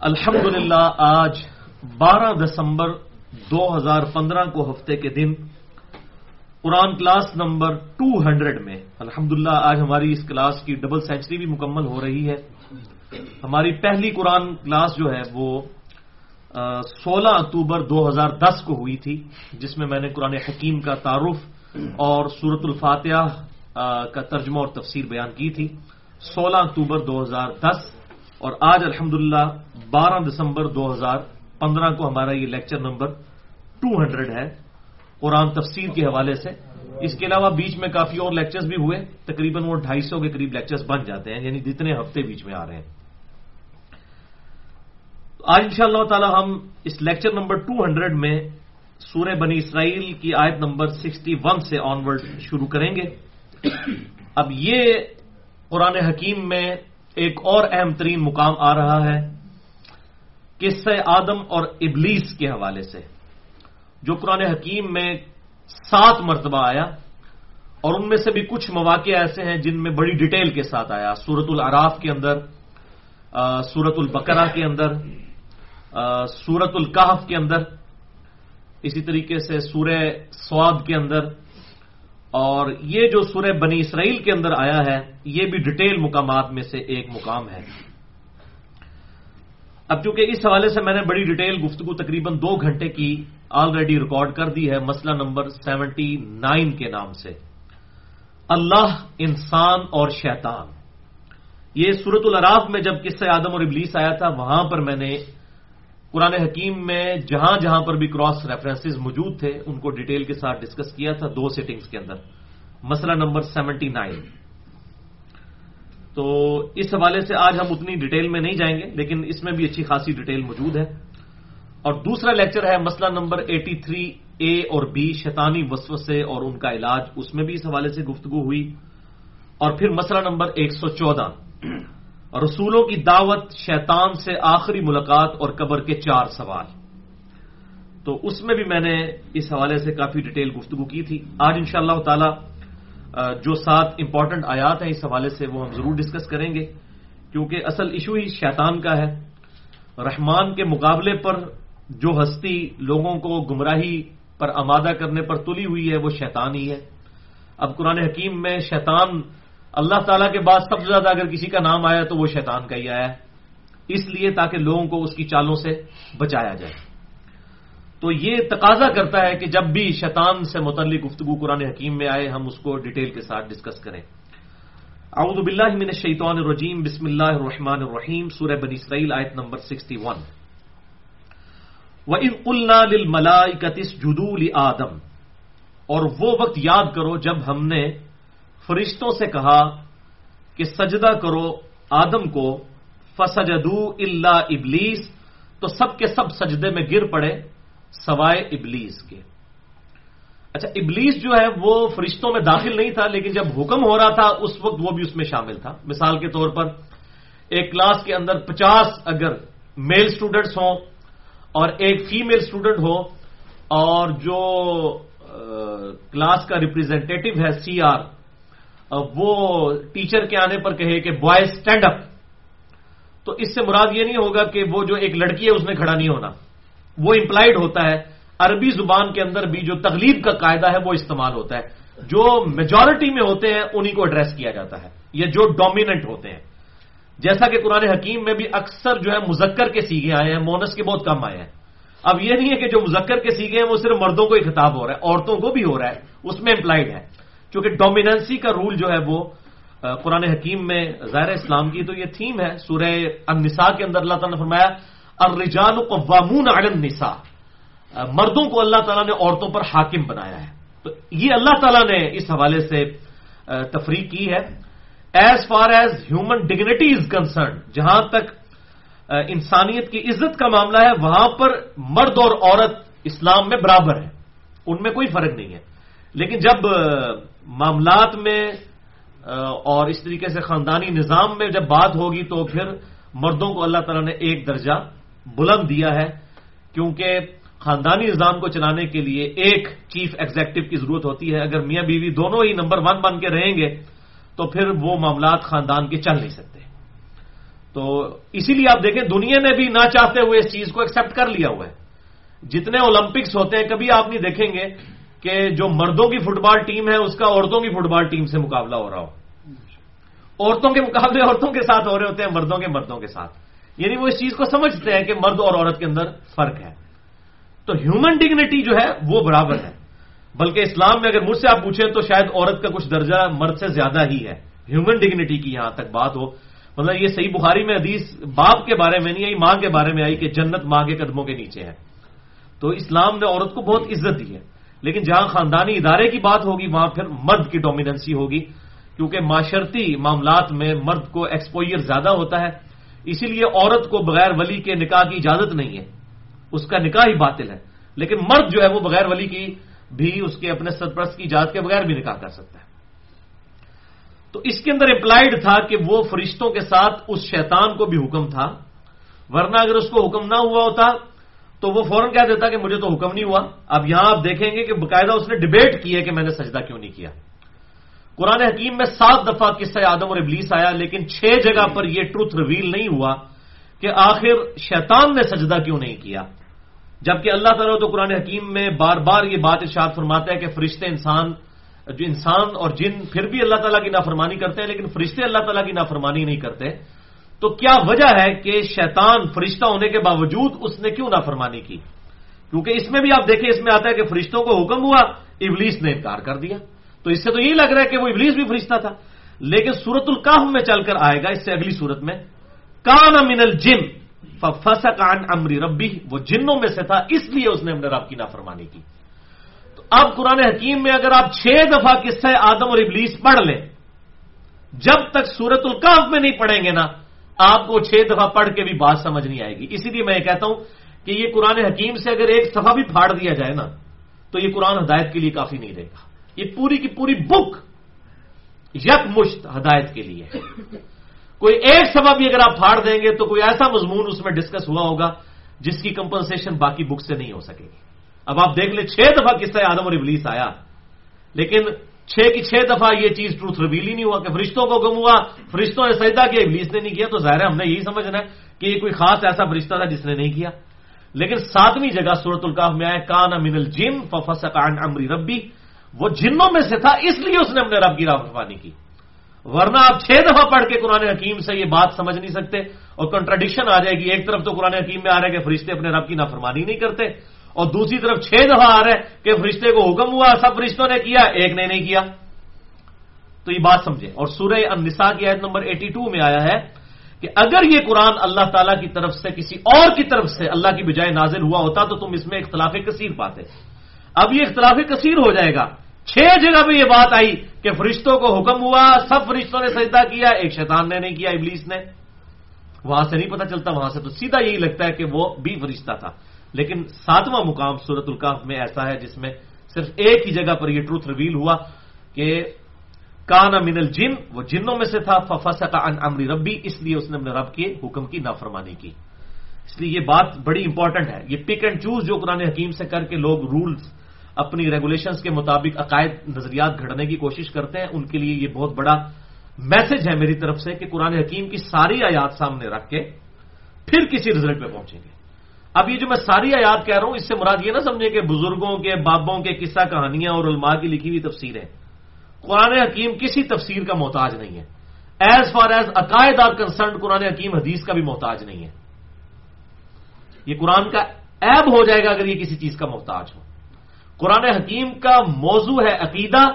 الحمد للہ آج بارہ دسمبر دو ہزار پندرہ کو ہفتے کے دن Quran class number two hundred میں الحمد آج ہماری اس کلاس کی ڈبل سینچری بھی مکمل ہو رہی ہے۔ ہماری پہلی قرآن کلاس جو ہے وہ سولہ اکتوبر دو ہزار دس کو ہوئی تھی، جس میں میں نے قرآن حکیم کا تعارف اور سورت الفاتحہ کا ترجمہ اور تفسیر بیان کی تھی۔ سولہ اکتوبر دو ہزار دس اور آج الحمد بارہ دسمبر دو ہزار پندرہ کو ہمارا یہ لیکچر نمبر ٹو ہنڈریڈ ہے۔ قرآن تفسیر کے حوالے سے۔ اس کے علاوہ بیچ میں کافی اور لیکچرز بھی ہوئے۔ تقریباً وہ ڈھائی سو کے قریب لیکچرز بن جاتے ہیں یعنی جتنے ہفتے بیچ میں آ رہے ہیں۔ آج ان شاء اللہ تعالی ہم اس لیکچر نمبر ٹو ہنڈریڈ میں سورہ بنی اسرائیل کی آیت نمبر سکسٹی ون سے آن ورڈ شروع کریں گے۔ اب یہ قرآن حکیم میں ایک اور اہم ترین مقام آ رہا ہے قصہ آدم اور ابلیس کے حوالے سے، جو قرآن حکیم میں سات مرتبہ آیا اور ان میں سے بھی کچھ مواقع ایسے ہیں جن میں بڑی ڈیٹیل کے ساتھ آیا۔ سورت العراف کے اندر سورت البقرہ کے اندر سورت القحف کے اندر، اسی طریقے سے سورہ سواد کے اندر اور یہ جو سورہ بنی اسرائیل کے اندر آیا ہے، یہ بھی ڈیٹیل مقامات میں سے ایک مقام ہے۔ اب چونکہ اس حوالے سے میں نے بڑی ڈیٹیل گفتگو تقریباً دو گھنٹے کی آلریڈی ریکارڈ کر دی ہے، مسئلہ نمبر سیونٹی نائن کے نام سے۔ اللہ، انسان اور شیطان۔ یہ سورت العراف میں جب قصہ آدم اور ابلیس آیا تھا، وہاں پر میں نے قرآن حکیم میں جہاں جہاں پر بھی کراس ریفرنسز موجود تھے، ان کو ڈیٹیل کے ساتھ ڈسکس کیا تھا دو سیٹنگز کے اندر۔ مسئلہ نمبر سیونٹی نائن تو اس حوالے سے آج ہم اتنی ڈیٹیل میں نہیں جائیں گے، لیکن اس میں بھی اچھی خاصی ڈیٹیل موجود ہے۔ اور دوسرا لیکچر ہے مسئلہ نمبر ایٹی تھری اے اور بی شیطانی وسوسے اور ان کا علاج۔ اس میں بھی اس حوالے سے گفتگو ہوئی۔ اور پھر مسئلہ نمبر ایک سو چودہ۔ رسولوں کی دعوت شیطان سے آخری ملاقات اور قبر کے چار سوال۔ تو اس میں بھی میں نے اس حوالے سے کافی ڈیٹیل گفتگو کی تھی۔ آج ان شاء اللہ تعالی جو سات امپورٹنٹ آیات ہیں، اس حوالے سے وہ ہم ضرور ڈسکس کریں گے۔ کیونکہ اصل ایشو ہی شیطان کا ہے۔ رحمان کے مقابلے پر جو ہستی لوگوں کو گمراہی پر آمادہ کرنے پر تلی ہوئی ہے، وہ شیطان ہی ہے۔ اب قرآن حکیم میں شیطان اللہ تعالیٰ کے بعد سب سے زیادہ اگر کسی کا نام آیا تو وہ شیطان کا ہی آیا اس لیے تاکہ لوگوں کو اس کی چالوں سے بچایا جائے۔ تو یہ تقاضا کرتا ہے کہ جب بھی شیطان سے متعلق گفتگو قرآن حکیم میں آئے، ہم اس کو ڈیٹیل کے ساتھ ڈسکس کریں۔ اعوذ باللہ من الشیطان الرجیم، بسم اللہ الرحمن الرحیم، سورہ بنی اسرائیل، آیت نمبر سکسٹی ون۔ وَإِذْ قُلْنَا لِلْمَلَائِكَةِ اسْجُدُوا لِآدَمَ۔ اور وہ وقت یاد کرو جب ہم نے فرشتوں سے کہا کہ سجدہ کرو آدم کو، فسجدو اللہ ابلیس، تو سب کے سب سجدے میں گر پڑے سوائے ابلیس کے۔ اچھا ابلیس جو ہے وہ فرشتوں میں داخل نہیں تھا، لیکن جب حکم ہو رہا تھا، اس وقت وہ بھی اس میں شامل تھا۔ مثال کے طور پر، ایک کلاس کے اندر پچاس اگر میل اسٹوڈنٹس ہوں اور ایک فیمل اسٹوڈنٹ ہو اور جو کلاس کا ریپرزینٹیو ہے سی آر وہ ٹیچر کے آنے پر کہے کہ بوائز اسٹینڈ اپ۔ تو اس سے مراد یہ نہیں ہوگا کہ وہ جو ایک لڑکی ہے اس نے کھڑا نہیں ہونا۔ وہ امپلائڈ ہوتا ہے۔ عربی زبان کے اندر بھی جو تغلیب کا قاعدہ ہے وہ استعمال ہوتا ہے۔ جو میجورٹی میں ہوتے ہیں، انہی کو ایڈریس کیا جاتا ہے۔ یا جو ڈومیننٹ ہوتے ہیں۔ جیسا کہ قرآن حکیم میں بھی اکثر جو ہے مذکر کے سیگے آئے ہیں، مونس کے بہت کم آئے ہیں۔ اب یہ نہیں ہے کہ جو مذکر کے سیگے ہیں، وہ صرف مردوں کو ہی خطاب ہو رہا ہے، عورتوں کو بھی ہو رہا ہے، اس میں امپلائڈ ہے۔ کیونکہ ڈومیننسی کا رول جو ہے وہ قرآن حکیم میں ظاہر اسلام کی تو یہ تھیم ہے۔ سورہ النساء کے اندر اللہ تعالیٰ نے فرمایا، الرجال قوامون علی النساء۔ مردوں کو اللہ تعالیٰ نے عورتوں پر حاکم بنایا ہے۔ تو یہ اللہ تعالیٰ نے اس حوالے سے تفریح کی ہے۔ As far as human dignity is concern جہاں تک انسانیت کی عزت کا معاملہ ہے، وہاں پر مرد اور عورت اسلام میں برابر ہے ان میں کوئی فرق نہیں ہے۔ لیکن جب معاملات میں اور اس طریقے سے خاندانی نظام میں جب بات ہوگی تو پھر مردوں کو اللہ تعالیٰ نے ایک درجہ بلند دیا ہے، کیونکہ خاندانی نظام کو چلانے کے لیے ایک چیف ایگزیکٹو کی ضرورت ہوتی ہے۔ اگر میاں بیوی دونوں ہی نمبر ون بن کے رہیں گے تو پھر وہ معاملات خاندان کے چل نہیں سکتے۔ تو اسی لیے آپ دیکھیں، دنیا نے بھی نہ چاہتے ہوئے اس چیز کو ایکسپٹ کر لیا ہوا ہے۔ جتنے اولمپکس ہوتے ہیں، کبھی آپ نہیں دیکھیں گے کہ جو مردوں کی فٹ بال ٹیم ہے، اس کا عورتوں کی فٹ بال ٹیم سے مقابلہ ہو رہا ہو۔ عورتوں کے مقابلے عورتوں کے ساتھ ہو رہے ہوتے ہیں، مردوں کے مردوں کے ساتھ۔ یعنی وہ اس چیز کو سمجھتے ہیں کہ مرد اور عورت کے اندر فرق ہے۔ تو ہیومن ڈگنیٹی جو ہے، وہ برابر ہے۔ بلکہ اسلام میں اگر مجھ سے آپ پوچھیں تو شاید عورت کا کچھ درجہ مرد سے زیادہ ہی ہے۔ ہیومن ڈگنیٹی کی یہاں تک بات ہو۔ مطلب یہ صحیح بخاری میں حدیث باپ کے بارے میں نہیں آئی، ماں کے بارے میں آئی کہ جنت ماں کے قدموں کے نیچے ہے۔ تو اسلام نے عورت کو بہت عزت دی ہے۔ لیکن جہاں خاندانی ادارے کی بات ہوگی، وہاں پھر مرد کی ڈومیننسی ہوگی، کیونکہ معاشرتی معاملات میں مرد کو ایکسپوئر زیادہ ہوتا ہے، اسی لیے عورت کو بغیر ولی کے نکاح کی اجازت نہیں ہے۔ اس کا نکاح ہی باطل ہے۔ لیکن مرد جو ہے وہ بغیر ولی کی بھی اس کے اپنے سرپرست کی اجازت کے بغیر بھی نکاح کر سکتا ہے۔ تو اس کے اندر امپلائڈ تھا کہ وہ فرشتوں کے ساتھ اس شیطان کو بھی حکم تھا، ورنہ اگر اس کو حکم نہ ہوا ہوتا تو وہ فوراً کہہ دیتا کہ مجھے تو حکم نہیں ہوا۔ اب یہاں آپ دیکھیں گے کہ باقاعدہ اس نے ڈبیٹ کی ہے کہ میں نے سجدہ کیوں نہیں کیا۔ قرآن حکیم میں سات دفعہ قصہ آدم اور ابلیس آیا، لیکن چھ جگہ پر یہ ٹروتھ ریویل نہیں ہوا کہ آخر شیطان نے سجدہ کیوں نہیں کیا۔ جبکہ اللہ تعالیٰ تو قرآن حکیم میں بار بار یہ بات ارشاد فرماتا ہے کہ فرشتے انسان، جو انسان اور جن، پھر بھی اللہ تعالیٰ کی نافرمانی کرتے ہیں، لیکن فرشتے اللہ تعالیٰ کی نافرمانی نہیں کرتے۔ تو کیا وجہ ہے کہ شیطان فرشتہ ہونے کے باوجود اس نے کیوں نافرمانی کی؟ کیونکہ اس میں بھی آپ دیکھیں، اس میں آتا ہے کہ فرشتوں کو حکم ہوا، ابلیس نے انکار کر دیا۔ تو اس سے تو یہی لگ رہا ہے کہ وہ ابلیس بھی فرشتہ تھا۔ لیکن سورت القاف میں چل کر آئے گا اس سے اگلی صورت میں۔ کان من الجن فسا کان امری ربی، وہ جنوں میں سے تھا، اس لیے اس نے اپنے رب کی نافرمانی کی۔ تو اب قرآن حکیم میں اگر آپ چھ دفعہ قصہ آدم اور ابلیس پڑھ لیں، جب تک سورت القاف میں نہیں پڑھیں گے نا آپ کو چھ دفعہ پڑھ کے بھی بات سمجھ نہیں آئے گی۔ اسی لیے میں یہ کہتا ہوں کہ یہ قرآن حکیم سے اگر ایک صفحہ بھی پھاڑ دیا جائے نا، تو یہ قرآن ہدایت کے لیے کافی نہیں رہے گا۔ یہ پوری کی پوری بک یک مشت ہدایت کے لیے ہے۔ کوئی ایک سبب بھی اگر آپ پھاڑ دیں گے تو کوئی ایسا مضمون اس میں ڈسکس ہوا ہوگا جس کی کمپنسیشن باقی بک سے نہیں ہو سکے گی۔ اب آپ دیکھ لیں، چھ دفعہ کس طرح آدم اور ابلیس آیا، لیکن چھ کی چھ دفعہ یہ چیز ٹروتھ ریویل ہی نہیں ہوا کہ فرشتوں کو گم ہوا، فرشتوں نے سجدہ کیا، ابلیس نے نہیں کیا، تو ظاہر ہے ہم نے یہی سمجھنا ہے کہ یہ کوئی خاص ایسا فرشتہ تھا جس نے نہیں کیا۔ لیکن ساتویں جگہ سورت القاف میں آئے کان امن الجم ففس کان امری ربی۔ وہ جنوں میں سے تھا، اس لیے اس نے اپنے رب کی رافرمانی کی۔ ورنہ آپ چھ دفعہ پڑھ کے قرآن حکیم سے یہ بات سمجھ نہیں سکتے اور کنٹراڈکشن آ جائے گی ایک طرف تو قرآن حکیم میں آ رہا ہے کہ فرشتے اپنے رب کی نافرمانی نہیں کرتے۔ اور دوسری طرف چھ دفعہ آ رہا ہے کہ فرشتے کو حکم ہوا، سب فرشتوں نے کیا، ایک نے نہیں کیا۔ تو یہ بات سمجھے اور سورہ النساء کی عید نمبر ایٹی ٹو میں آیا ہے کہ اگر یہ قرآن اللہ تعالیٰ کی طرف سے، کسی اور کی طرف سے اللہ کی بجائے نازل ہوا ہوتا، تو تم اس میں اختلاف کثیر پاتے۔ اب یہ اختلاف کثیر ہو جائے گا۔ چھ جگہ پہ یہ بات آئی کہ فرشتوں کو حکم ہوا، سب فرشتوں نے سجدہ کیا، ایک شیطان نے نہیں کیا، ابلیس نے۔ وہاں سے نہیں پتا چلتا، وہاں سے تو سیدھا یہی لگتا ہے کہ وہ بھی فرشتہ تھا۔ لیکن ساتواں مقام سورت القاف میں ایسا ہے جس میں صرف ایک ہی جگہ پر یہ ٹروتھ ریویل ہوا کہ کانا من الجن، وہ جنوں میں سے تھا ففسا کا ان امری ربی، اس لیے اس نے اپنے رب کے حکم کی نافرمانی کی۔ اس لیے یہ بات بڑی امپورٹنٹ ہے۔ یہ پک اینڈ چوز جو قرآن حکیم سے کر کے لوگ رولز اپنی ریگولیشنز کے مطابق عقائد، نظریات گھڑنے کی کوشش کرتے ہیں، ان کے لیے یہ بہت بڑا میسج ہے میری طرف سے کہ قرآن حکیم کی ساری آیات سامنے رکھ کے پھر کسی رزلٹ پہ پہنچیں گے۔ اب یہ جو میں ساری آیات کہہ رہا ہوں، اس سے مراد یہ نہ سمجھے کہ بزرگوں کے بابوں کے قصہ کہانیاں اور علماء کی لکھی ہوئی تفسیریں۔ قرآن حکیم کسی تفسیر کا محتاج نہیں ہے۔ ایز فار ایز عقائد آر کنسرنڈ قرآن حکیم حدیث کا بھی محتاج نہیں ہے۔ یہ قرآن کا ایب ہو جائے گا اگر یہ کسی چیز کا محتاج ہو۔ قرآن حکیم کا موضوع ہے عقیدہ۔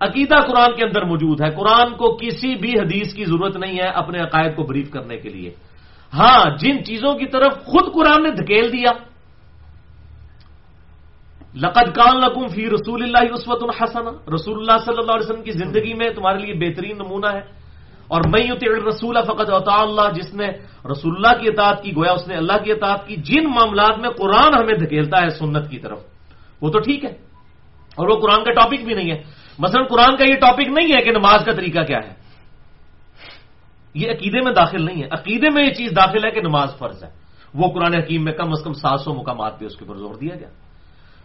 عقیدہ قرآن کے اندر موجود ہے۔ قرآن کو کسی بھی حدیث کی ضرورت نہیں ہے اپنے عقائد کو بریف کرنے کے لیے۔ ہاں جن چیزوں کی طرف خود قرآن نے دھکیل دیا۔ لقد کان لکم فی رسول اللہ عصوت الحسن رسول اللہ صلی اللہ علیہ وسلم کی زندگی میں تمہارے لیے بہترین نمونہ ہے۔ اور میں رسول فقط اطاع اللہ، جس نے رسول اللہ کی اطاعت کی، گویا اس نے اللہ کی اطاعت کی، جن معاملات میں قرآن ہمیں دھکیلتا ہے سنت کی طرف۔ وہ تو ٹھیک ہے۔ اور وہ قرآن کا ٹاپک بھی نہیں ہے۔ مثلا قرآن کا یہ ٹاپک نہیں ہے کہ نماز کا طریقہ کیا ہے۔ یہ عقیدے میں داخل نہیں ہے۔ عقیدے میں یہ چیز داخل ہے کہ نماز فرض ہے۔ وہ قرآن حکیم میں کم از کم سات سو مقامات پہ اس کے اوپر زور دیا گیا۔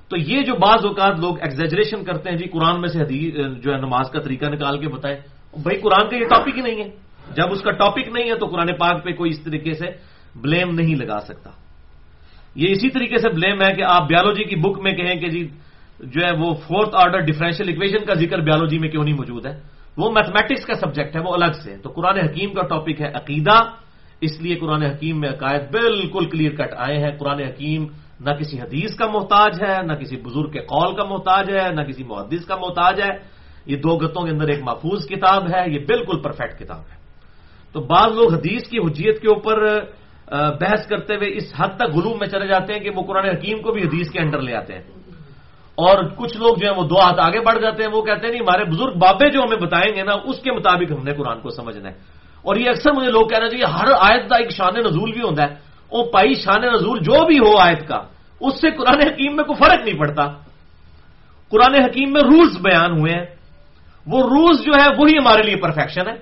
تو یہ جو بعض اوقات لوگ ایگزیجریشن کرتے ہیں جی قرآن میں سے حدیث، جو ہے، نماز کا طریقہ نکال کے بتائے۔ بھائی، قرآن کا یہ ٹاپک ہی نہیں ہے۔ جب اس کا ٹاپک نہیں ہے تو قرآن پاک پہ کوئی اس طریقے سے بلیم نہیں لگا سکتا۔ یہ اسی طریقے سے بلیم ہے کہ آپ بیالوجی کی بک میں کہیں کہ جی جو ہے، وہ فورتھ آرڈر ڈفرینشیل اکویشن کا ذکر بیالوجی میں کیوں نہیں موجود ہے؟ وہ میتھمیٹکس کا سبجیکٹ ہے، وہ الگ سے۔ تو قرآن حکیم کا ٹاپک ہے عقیدہ، اس لیے قرآن حکیم میں عقائد بالکل کلیئر کٹ آئے ہیں۔ قرآن حکیم نہ کسی حدیث کا محتاج ہے، نہ کسی بزرگ کے قول کا محتاج ہے، نہ کسی محدث کا محتاج ہے۔ یہ دو گتوں کے اندر ایک محفوظ کتاب ہے، یہ بالکل پرفیکٹ کتاب ہے۔ تو بعض لوگ حدیث کی حجیت کے اوپر بحث کرتے ہوئے اس حد تک غلوم میں چلے جاتے ہیں کہ وہ قرآن حکیم کو بھی حدیث کے انڈر لے آتے ہیں۔ اور کچھ لوگ جو ہیں وہ دو ہاتھ آگے بڑھ جاتے ہیں، وہ کہتے ہیں، نہیں، ہمارے بزرگ بابے جو ہمیں بتائیں گے نا، اس کے مطابق ہم نے قرآن کو سمجھنا ہے۔ اور یہ اکثر مجھے لوگ کہنا چاہیے ہر آیت کا ایک شان نزول بھی ہوتا ہے۔ وہ پائی شان نزول جو بھی ہو آیت کا، اس سے قرآن حکیم میں کوئی فرق نہیں پڑتا۔ قرآن حکیم میں رولز بیان ہوئے ہیں۔ وہ رولز جو ہے، وہی ہمارے لیے پرفیکشن ہے۔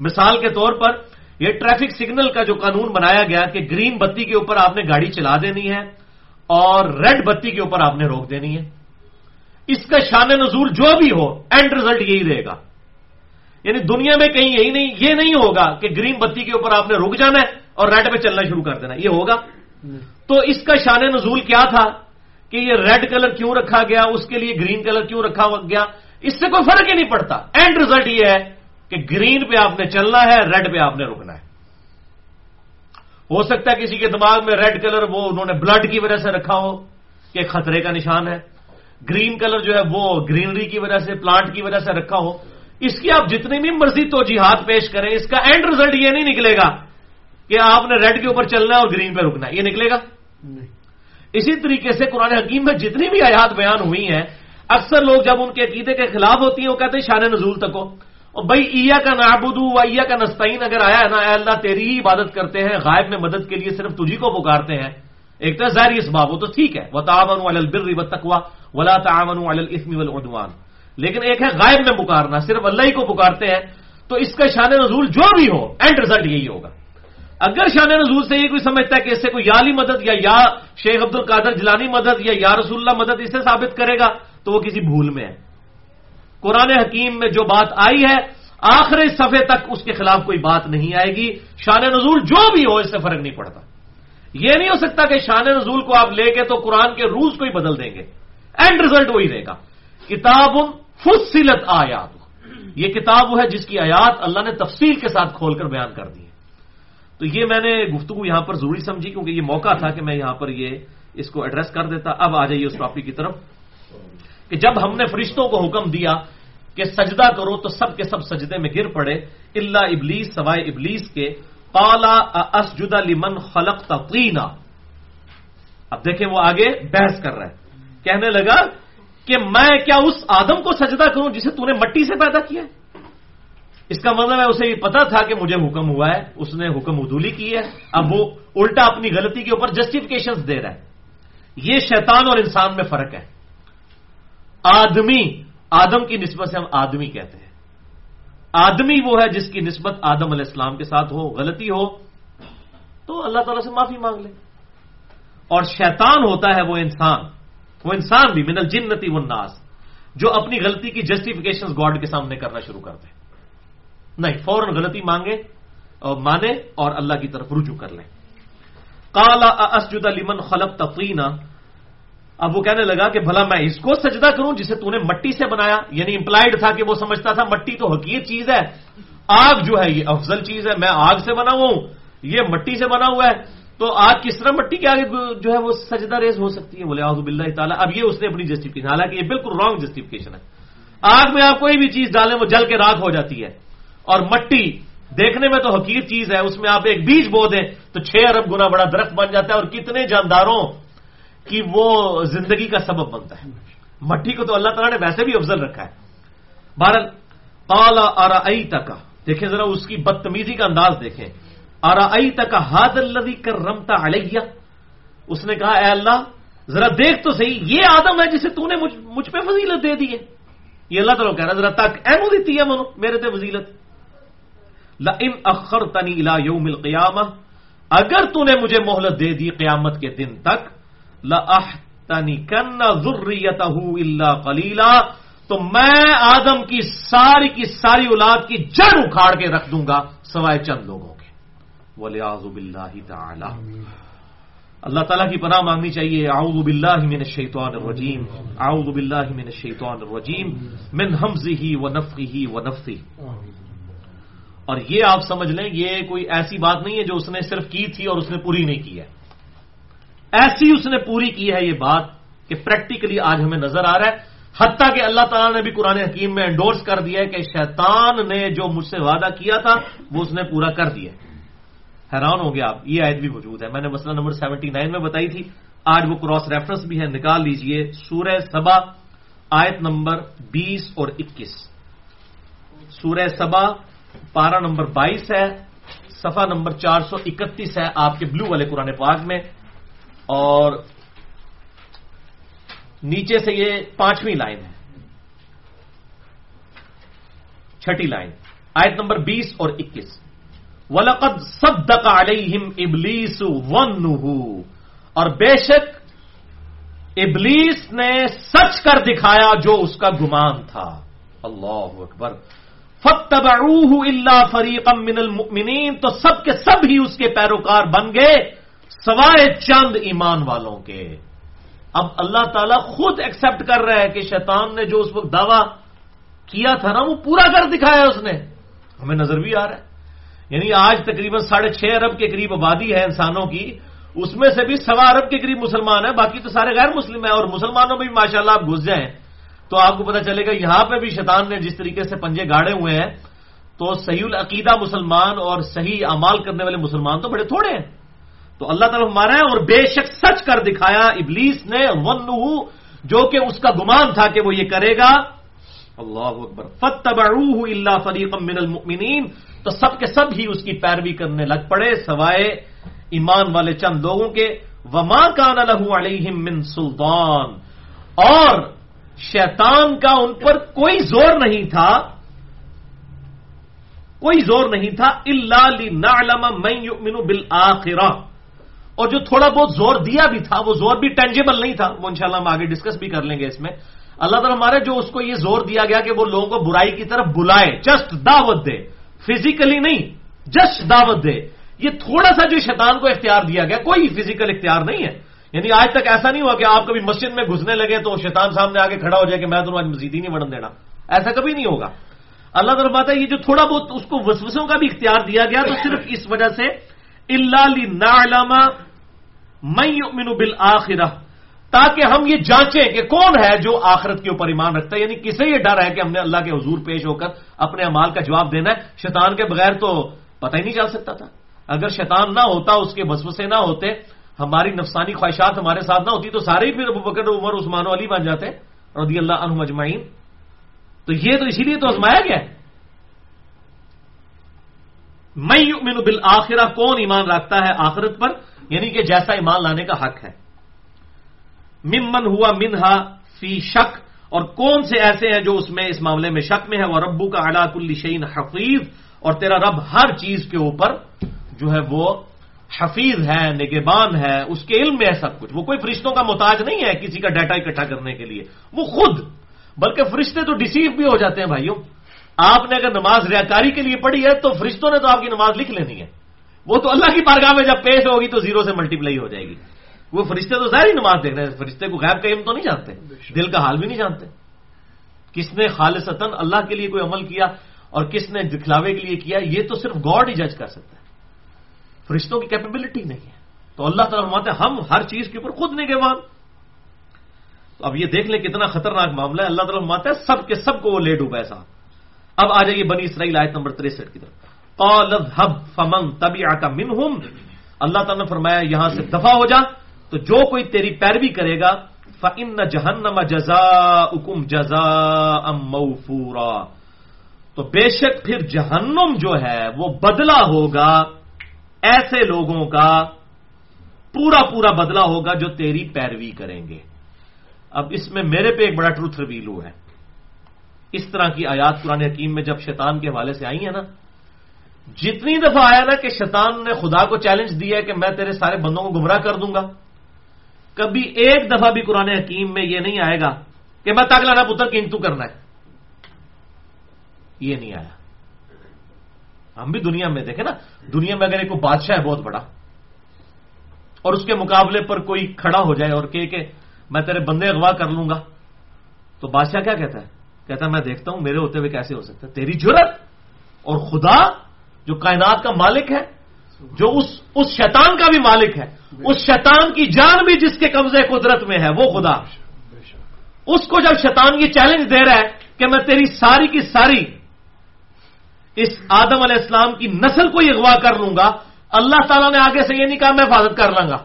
مثال کے طور پر، یہ ٹریفک سگنل کا جو قانون بنایا گیا کہ گرین بتی کے اوپر آپ نے گاڑی چلا دینی ہے اور ریڈ بتی کے اوپر آپ نے روک دینی ہے۔ اس کا شان نزول جو بھی ہو اینڈ ریزلٹ یہی رہے گا۔ یعنی دنیا میں کہیں یہی نہیں، یہ نہیں ہوگا کہ گرین بتی کے اوپر آپ نے رک جانا ہے اور ریڈ پہ چلنا شروع کر دینا، یہ ہوگا۔ تو اس کا شان نزول کیا تھا کہ یہ ریڈ کلر کیوں رکھا گیا، اس کے لیے گرین کلر کیوں رکھا گیا؟ اس سے کوئی فرق ہی نہیں پڑتا۔ اینڈ ریزلٹ یہ ہے کہ گرین پہ آپ نے چلنا ہے، ریڈ پہ آپ نے رکنا ہے۔ ہو سکتا ہے کسی کے دماغ میں ریڈ کلر وہ انہوں نے بلڈ کی وجہ سے رکھا ہو کہ خطرے کا نشان ہے۔ گرین کلر جو ہے وہ گرینری کی وجہ سے پلانٹ کی وجہ سے رکھا ہو۔ اس کی آپ جتنی بھی مرضی تو جہاد پیش کریں اس کا اینڈ ریزلٹ یہ نہیں نکلے گا کہ آپ نے ریڈ کے اوپر چلنا ہے اور گرین پہ رکنا ہے۔ یہ نکلے گا۔ اسی طریقے سے قرآن حکیم میں جتنی بھی آیات بیان ہوئی ہیں اکثر لوگ جب ان کے عقیدے کے خلاف ہوتی ہیں وہ کہتے ہیں شان نزول تک ہو اور بھائی ایا کا نابودو و ایا کا نستعین اگر آیا ہے نا اے اللہ تیری ہی عبادت کرتے ہیں غائب میں مدد کے لیے صرف تجھی کو پکارتے ہیں۔ ایک تو ظاہری اسباب وہ تو ٹھیک ہے۔ وہ تعاون البر و تقوا ولا تعاون الاسم والعدوان لیکن ایک ہے غائب میں پکارنا، صرف اللہ ہی کو پکارتے ہیں، تو اس کا شان نزول جو بھی ہو اینڈ ریزلٹ یہی ہوگا۔ اگر شان نزول سے یہ کوئی سمجھتا ہے کہ اس سے کوئی یالی مدد یا یا شیخ عبد القادر جلانی مدد یا یا رسول اللہ مدد اسے ثابت کرے گا، تو وہ کسی بھول میں ہے۔ قرآن حکیم میں جو بات آئی ہے آخری صفحے تک اس کے خلاف کوئی بات نہیں آئے گی، شان نزول جو بھی ہو، اس سے فرق نہیں پڑتا۔ یہ نہیں ہو سکتا کہ شان نزول کو آپ لے کے تو قرآن کے روز کو ہی بدل دیں گے۔ اینڈ ریزلٹ وہی رہے گا۔ کتاب فصلت آیات۔ یہ کتاب وہ ہے جس کی آیات اللہ نے تفصیل کے ساتھ کھول کر بیان کر دی ہے تو یہ میں نے گفتگو یہاں پر ضروری سمجھی کیونکہ یہ موقع تھا کہ میں یہاں پر یہ اس کو ایڈریس کر دیتا۔ اب آ جائیے اس ٹاپک کی طرف۔ کہ جب ہم نے فرشتوں کو حکم دیا کہ سجدہ کرو تو سب کے سب سجدے میں گر پڑے۔ اللہ ابلیس، سوائے ابلیس کے۔ پالا اسجدہ لمن خلق تقینا اب دیکھیں وہ آگے بحث کر رہا ہے۔ کہنے لگا کہ میں کیا اس آدم کو سجدہ کروں جسے تو نے مٹی سے پیدا کیا اس کا مطلب ہے اسے یہ پتا تھا کہ مجھے حکم ہوا ہے، اس نے حکم ادولی کی ہے۔ اب وہ الٹا اپنی غلطی کے اوپر جسٹیفکیشن دے رہا ہے۔ یہ شیطان اور انسان میں فرق ہے۔ آدمی، آدم کی نسبت سے ہم آدمی کہتے ہیں۔ آدمی وہ ہے جس کی نسبت آدم علیہ السلام کے ساتھ ہو، غلطی ہو تو تو اللہ تعالیٰ سے معافی مانگ لے۔ اور شیطان ہوتا ہے وہ انسان۔ وہ انسان بھی من الجنتی والناس جو اپنی غلطی کی جسٹیفیکیشن گاڈ کے سامنے کرنا شروع کر دے۔ نہیں، فوراً غلطی مانگے، اور مانے اور اللہ کی طرف رجوع کر لیں۔ کالا اسجد لمن خلق تفرینا اب وہ کہنے لگا کہ بھلا میں اس کو سجدہ کروں جسے تو نے مٹی سے بنایا یعنی امپلائڈ تھا کہ وہ سمجھتا تھا مٹی تو حقیقت چیز ہے۔ آگ جو ہے، یہ افضل چیز ہے، میں آگ سے بنا ہوں، یہ مٹی سے بنا ہوا ہے۔ تو آگ کس طرح مٹی کے آگے جو ہے وہ سجدہ ریز ہو سکتی ہے بولے آزب اللہ تعالیٰ۔ اب یہ اس نے اپنی جسٹیفکیشن حالانکہ یہ بالکل رانگ جسٹیفکیشن ہے۔ آگ میں آپ کوئی بھی چیز ڈالیں، وہ جل کے راک ہو جاتی ہے۔ اور مٹی دیکھنے میں تو حقیق چیز ہے، اس میں آپ ایک بیج بو دیں تو چھ ارب گنا بڑا درخت بن جاتا ہے اور کتنے جانداروں کی وہ زندگی کا سبب بنتا ہے۔ مٹی کو تو اللہ تعالیٰ نے ویسے بھی افضل رکھا ہے۔ بھارت پالا آرا تک دیکھیں ذرا اس کی بدتمیزی کا انداز دیکھیں۔ آرا تک ہاد الدی کر رمتا اس نے کہا، اے اللہ، ذرا دیکھ تو صحیح، یہ آدم ہے جسے تو نے مجھ پہ فضیلت دے دی ہے۔ یہ اللہ تعالیٰ کہہ رہا ذرا تک اہم دیتی ہے منو، میرے تے فضیلت۔ ان اخر تنی الا یوم القیامہ، اگر تو نے مجھے مہلت دے دی قیامت کے دن تک لنی کن ضروریت اللہ تو میں آدم کی ساری کی ساری اولاد کی جڑ اکھاڑ کے رکھ دوں گا، سوائے چند لوگوں کے۔ ولی آزب اللہ تعالی اللہ تعالیٰ کی پناہ مانگنی چاہیے اعوذ باللہ من الشیطان الرجیم. اعوذ باللہ من الشیطان الرجیم. من حمزه ونفخه ونفثه اور یہ آپ سمجھ لیں یہ کوئی ایسی بات نہیں ہے جو اس نے صرف کی تھی اور اس نے پوری نہیں کی ہے۔ ایسی اس نے پوری کی ہے یہ بات کہ پریکٹیکلی آج ہمیں نظر آ رہا ہے۔ حتیٰ کہ اللہ تعالیٰ نے بھی قرآن حکیم میں انڈورس کر دیا ہے کہ شیطان نے جو مجھ سے وعدہ کیا تھا وہ اس نے پورا کر دیا حیران ہو گیا آپ، یہ آیت بھی موجود ہے۔ میں نے مسئلہ نمبر سیونٹی نائن میں بتائی تھی۔ آج وہ کراس ریفرنس بھی ہے، نکال لیجیے۔ سورہ سبا، آیت نمبر بیس اور اکیس۔ سورہ سبا پارا نمبر بائیس ہے سفا نمبر چار سو اکتیس ہے، آپ کے بلو والے قرآن پاک میں۔ اور نیچے سے یہ پانچویں لائن ہے۔ چھٹی لائن۔ آیت نمبر بیس اور اکیس۔ ولقد صدق علیہم ابلیس ون اور بے شک ابلیس نے سچ کر دکھایا جو اس کا گمان تھا۔ اللہ اکبر۔ فتبعوه الا فريقا من المؤمنین تو سب کے سب ہی اس کے پیروکار بن گئے، سوائے چند ایمان والوں کے۔ اب اللہ تعالیٰ خود ایکسپٹ کر رہا ہے کہ شیطان نے جو اس وقت دعویٰ کیا تھا نا، وہ پورا کر دکھایا اس نے۔ ہمیں نظر بھی آ رہا ہے۔ یعنی آج تقریباً ساڑھے چھ ارب کے قریب آبادی ہے انسانوں کی، اس میں سے بھی سوا ارب کے قریب مسلمان ہیں، باقی تو سارے غیر مسلم ہیں اور مسلمانوں میں بھی ماشاء اللہ آپ گھس جائیں۔ تو آپ کو پتا چلے گا، یہاں پہ بھی شیطان نے جس طریقے سے پنجے گاڑے ہوئے ہیں، تو صحیح العقیدہ مسلمان اور صحیح امال کرنے والے مسلمان تو بڑے تھوڑے ہیں۔ تو اللہ تعالیٰ ہمارا ہے، اور بے شک سچ کر دکھایا، ابلیس نے ون جو کہ اس کا گمان تھا کہ وہ یہ کرے گا۔ اللہ اکبر۔ فتب اللہ فریق من المؤمنین تو سب کے سب ہی اس کی پیروی کرنے لگ پڑے، سوائے ایمان والے چند لوگوں کے۔ وما کان لہو علیہم من سلطان۔ اور شیطان کا ان پر کوئی زور نہیں تھا۔ کوئی زور نہیں تھا۔ اللہ نعلم من یؤمن بالآخرہ اور جو تھوڑا بہت زور دیا بھی تھا، وہ زور بھی ٹینجیبل نہیں تھا۔ وہ انشاءاللہ ہم آگے ڈسکس بھی کر لیں گے اس میں۔ اللہ تعالیٰ ہمارے جو اس کو یہ زور دیا گیا کہ وہ لوگوں کو برائی کی طرف بلائے جسٹ دعوت دے۔ فزیکلی نہیں جسٹ دعوت دے۔ یہ تھوڑا سا جو شیطان کو اختیار دیا گیا، کوئی فزیکل اختیار نہیں ہے۔ یعنی آج تک ایسا نہیں ہوا کہ آپ کبھی مسجد میں گھسنے لگے تو شیطان سامنے آگے کھڑا ہو جائے کہ میں تمہیں آج مسجد ہی نہیں بڑھن دینا۔ ایسا کبھی نہیں ہوگا۔ اللہ تعالیٰ بات ہے، یہ جو تھوڑا بہت اس کو وسوسوں کا بھی اختیار دیا گیا تو صرف اس وجہ سے اللہ میں یؤمن بالآخرہ تاکہ ہم یہ جانچیں کہ کون ہے جو آخرت کے اوپر ایمان رکھتا ہے۔ یعنی کسے یہ ڈر ہے کہ ہم نے اللہ کے حضور پیش ہو کر اپنے امال کا جواب دینا ہے؟ شیطان کے بغیر تو پتہ ہی نہیں چل سکتا تھا۔ اگر شیطان نہ ہوتا، اس کے بسوسے نہ ہوتے، ہماری نفسانی خواہشات ہمارے ساتھ نہ ہوتی، تو سارے ہی پھر ابو بکر، عمر، عثمان علی بن جاتے رضی اللہ عنہ مجمعین تو یہ تو اسی لیے تو ازمایا گیا ہے۔ میں بالآخرہ، کون ایمان رکھتا ہے آخرت پر؟ یعنی کہ جیسا ایمان لانے کا حق ہے۔ ممن ہوا منہا فی شک، اور کون سے ایسے ہیں جو اس میں، اس معاملے میں شک میں ہے وہ ربو کا اڑا کل شعین حفیظ، اور تیرا رب ہر چیز کے اوپر جو ہے وہ حفیظ ہے نگبان ہے، اس کے علم میں ہے سب کچھ۔ وہ کوئی فرشتوں کا محتاج نہیں ہے کسی کا ڈیٹا اکٹھا کرنے کے لیے۔ وہ خود، بلکہ فرشتے تو ڈسیو بھی ہو جاتے ہیں بھائیوں۔ آپ نے اگر نماز ریاکاری کے لیے پڑھی ہے، تو فرشتوں نے تو آپ کی نماز لکھ لینی ہے۔ وہ تو اللہ کی بارگاہ میں جب پیش ہوگی تو زیرو سے ملٹی پلائی ہو جائے گی۔ وہ فرشتے تو ظاہر ہی نماز دیکھ رہے ہیں فرشتے کو غیب کا علم تو نہیں جانتے دل کا حال بھی نہیں جانتے۔ کس نے خالص اللہ کے لیے کوئی عمل کیا اور کس نے دکھلاوے کے لیے کیا یہ تو صرف گاڈ ہی جج کر سکتا ہے۔ فرشتوں کی کیپبلٹی نہیں ہے۔ تو اللہ تعالیٰ فرماتے ہیں ہم ہر چیز کے اوپر خود نگوان تو اب یہ دیکھ لیں کتنا خطرناک معاملہ ہے۔ اللہ تعالیٰ فرماتا ہے سب کے سب کو وہ لے ڈوبا ایسا اب آ جائیے بنی اسرائیل آیت نمبر تریسٹھ کی طرف۔ ہب فمن تبھی آ کا من اللہ تعالیٰ نے فرمایا یہاں سے دفاع ہو جا۔ تو جو کوئی تیری پیروی کرے گا فن جہنم جزا اکم جزا ام موفورا۔ تو بے شک پھر جہنم جو ہے، وہ بدلا ہوگا ایسے لوگوں کا، پورا پورا بدلا ہوگا جو تیری پیروی کریں گے۔ اب اس میں میرے پہ ایک بڑا ٹروتھ ریویل ہوا ہے۔ اس طرح کی آیات قرآن حکیم میں جب شیطان کے حوالے سے آئی ہیں نا، جتنی دفعہ آیا نا کہ شیطان نے خدا کو چیلنج دیا ہے کہ میں تیرے سارے بندوں کو گمراہ کر دوں گا کبھی ایک دفعہ بھی قرآن حکیم میں یہ نہیں آئے گا کہ میں تاک لانا پتر کنتو کرنا ہے۔ یہ نہیں آیا۔ ہم بھی دنیا میں دیکھیں نا، دنیا میں اگر ایک بادشاہ ہے بہت بڑا، اور اس کے مقابلے پر کوئی کھڑا ہو جائے اور کہ میں تیرے بندے اغوا کر لوں گا، تو بادشاہ کیا کہتا ہے؟ کہتا ہے، میں دیکھتا ہوں، میرے ہوتے ہوئے کیسے ہو سکتا ہے؟ تیری جرت اور خدا جو کائنات کا مالک ہے جو اس اس شیطان کا بھی مالک ہے اس شیطان کی جان بھی جس کے قبضے قدرت میں ہے وہ خدا۔ اس کو جب شیطان یہ چیلنج دے رہا ہے کہ میں تیری ساری کی ساری اس آدم علیہ السلام کی نسل کو اغوا کر لوں گا اللہ تعالیٰ نے آگے سے یہ نہیں کہا میں حفاظت کر لوں گا۔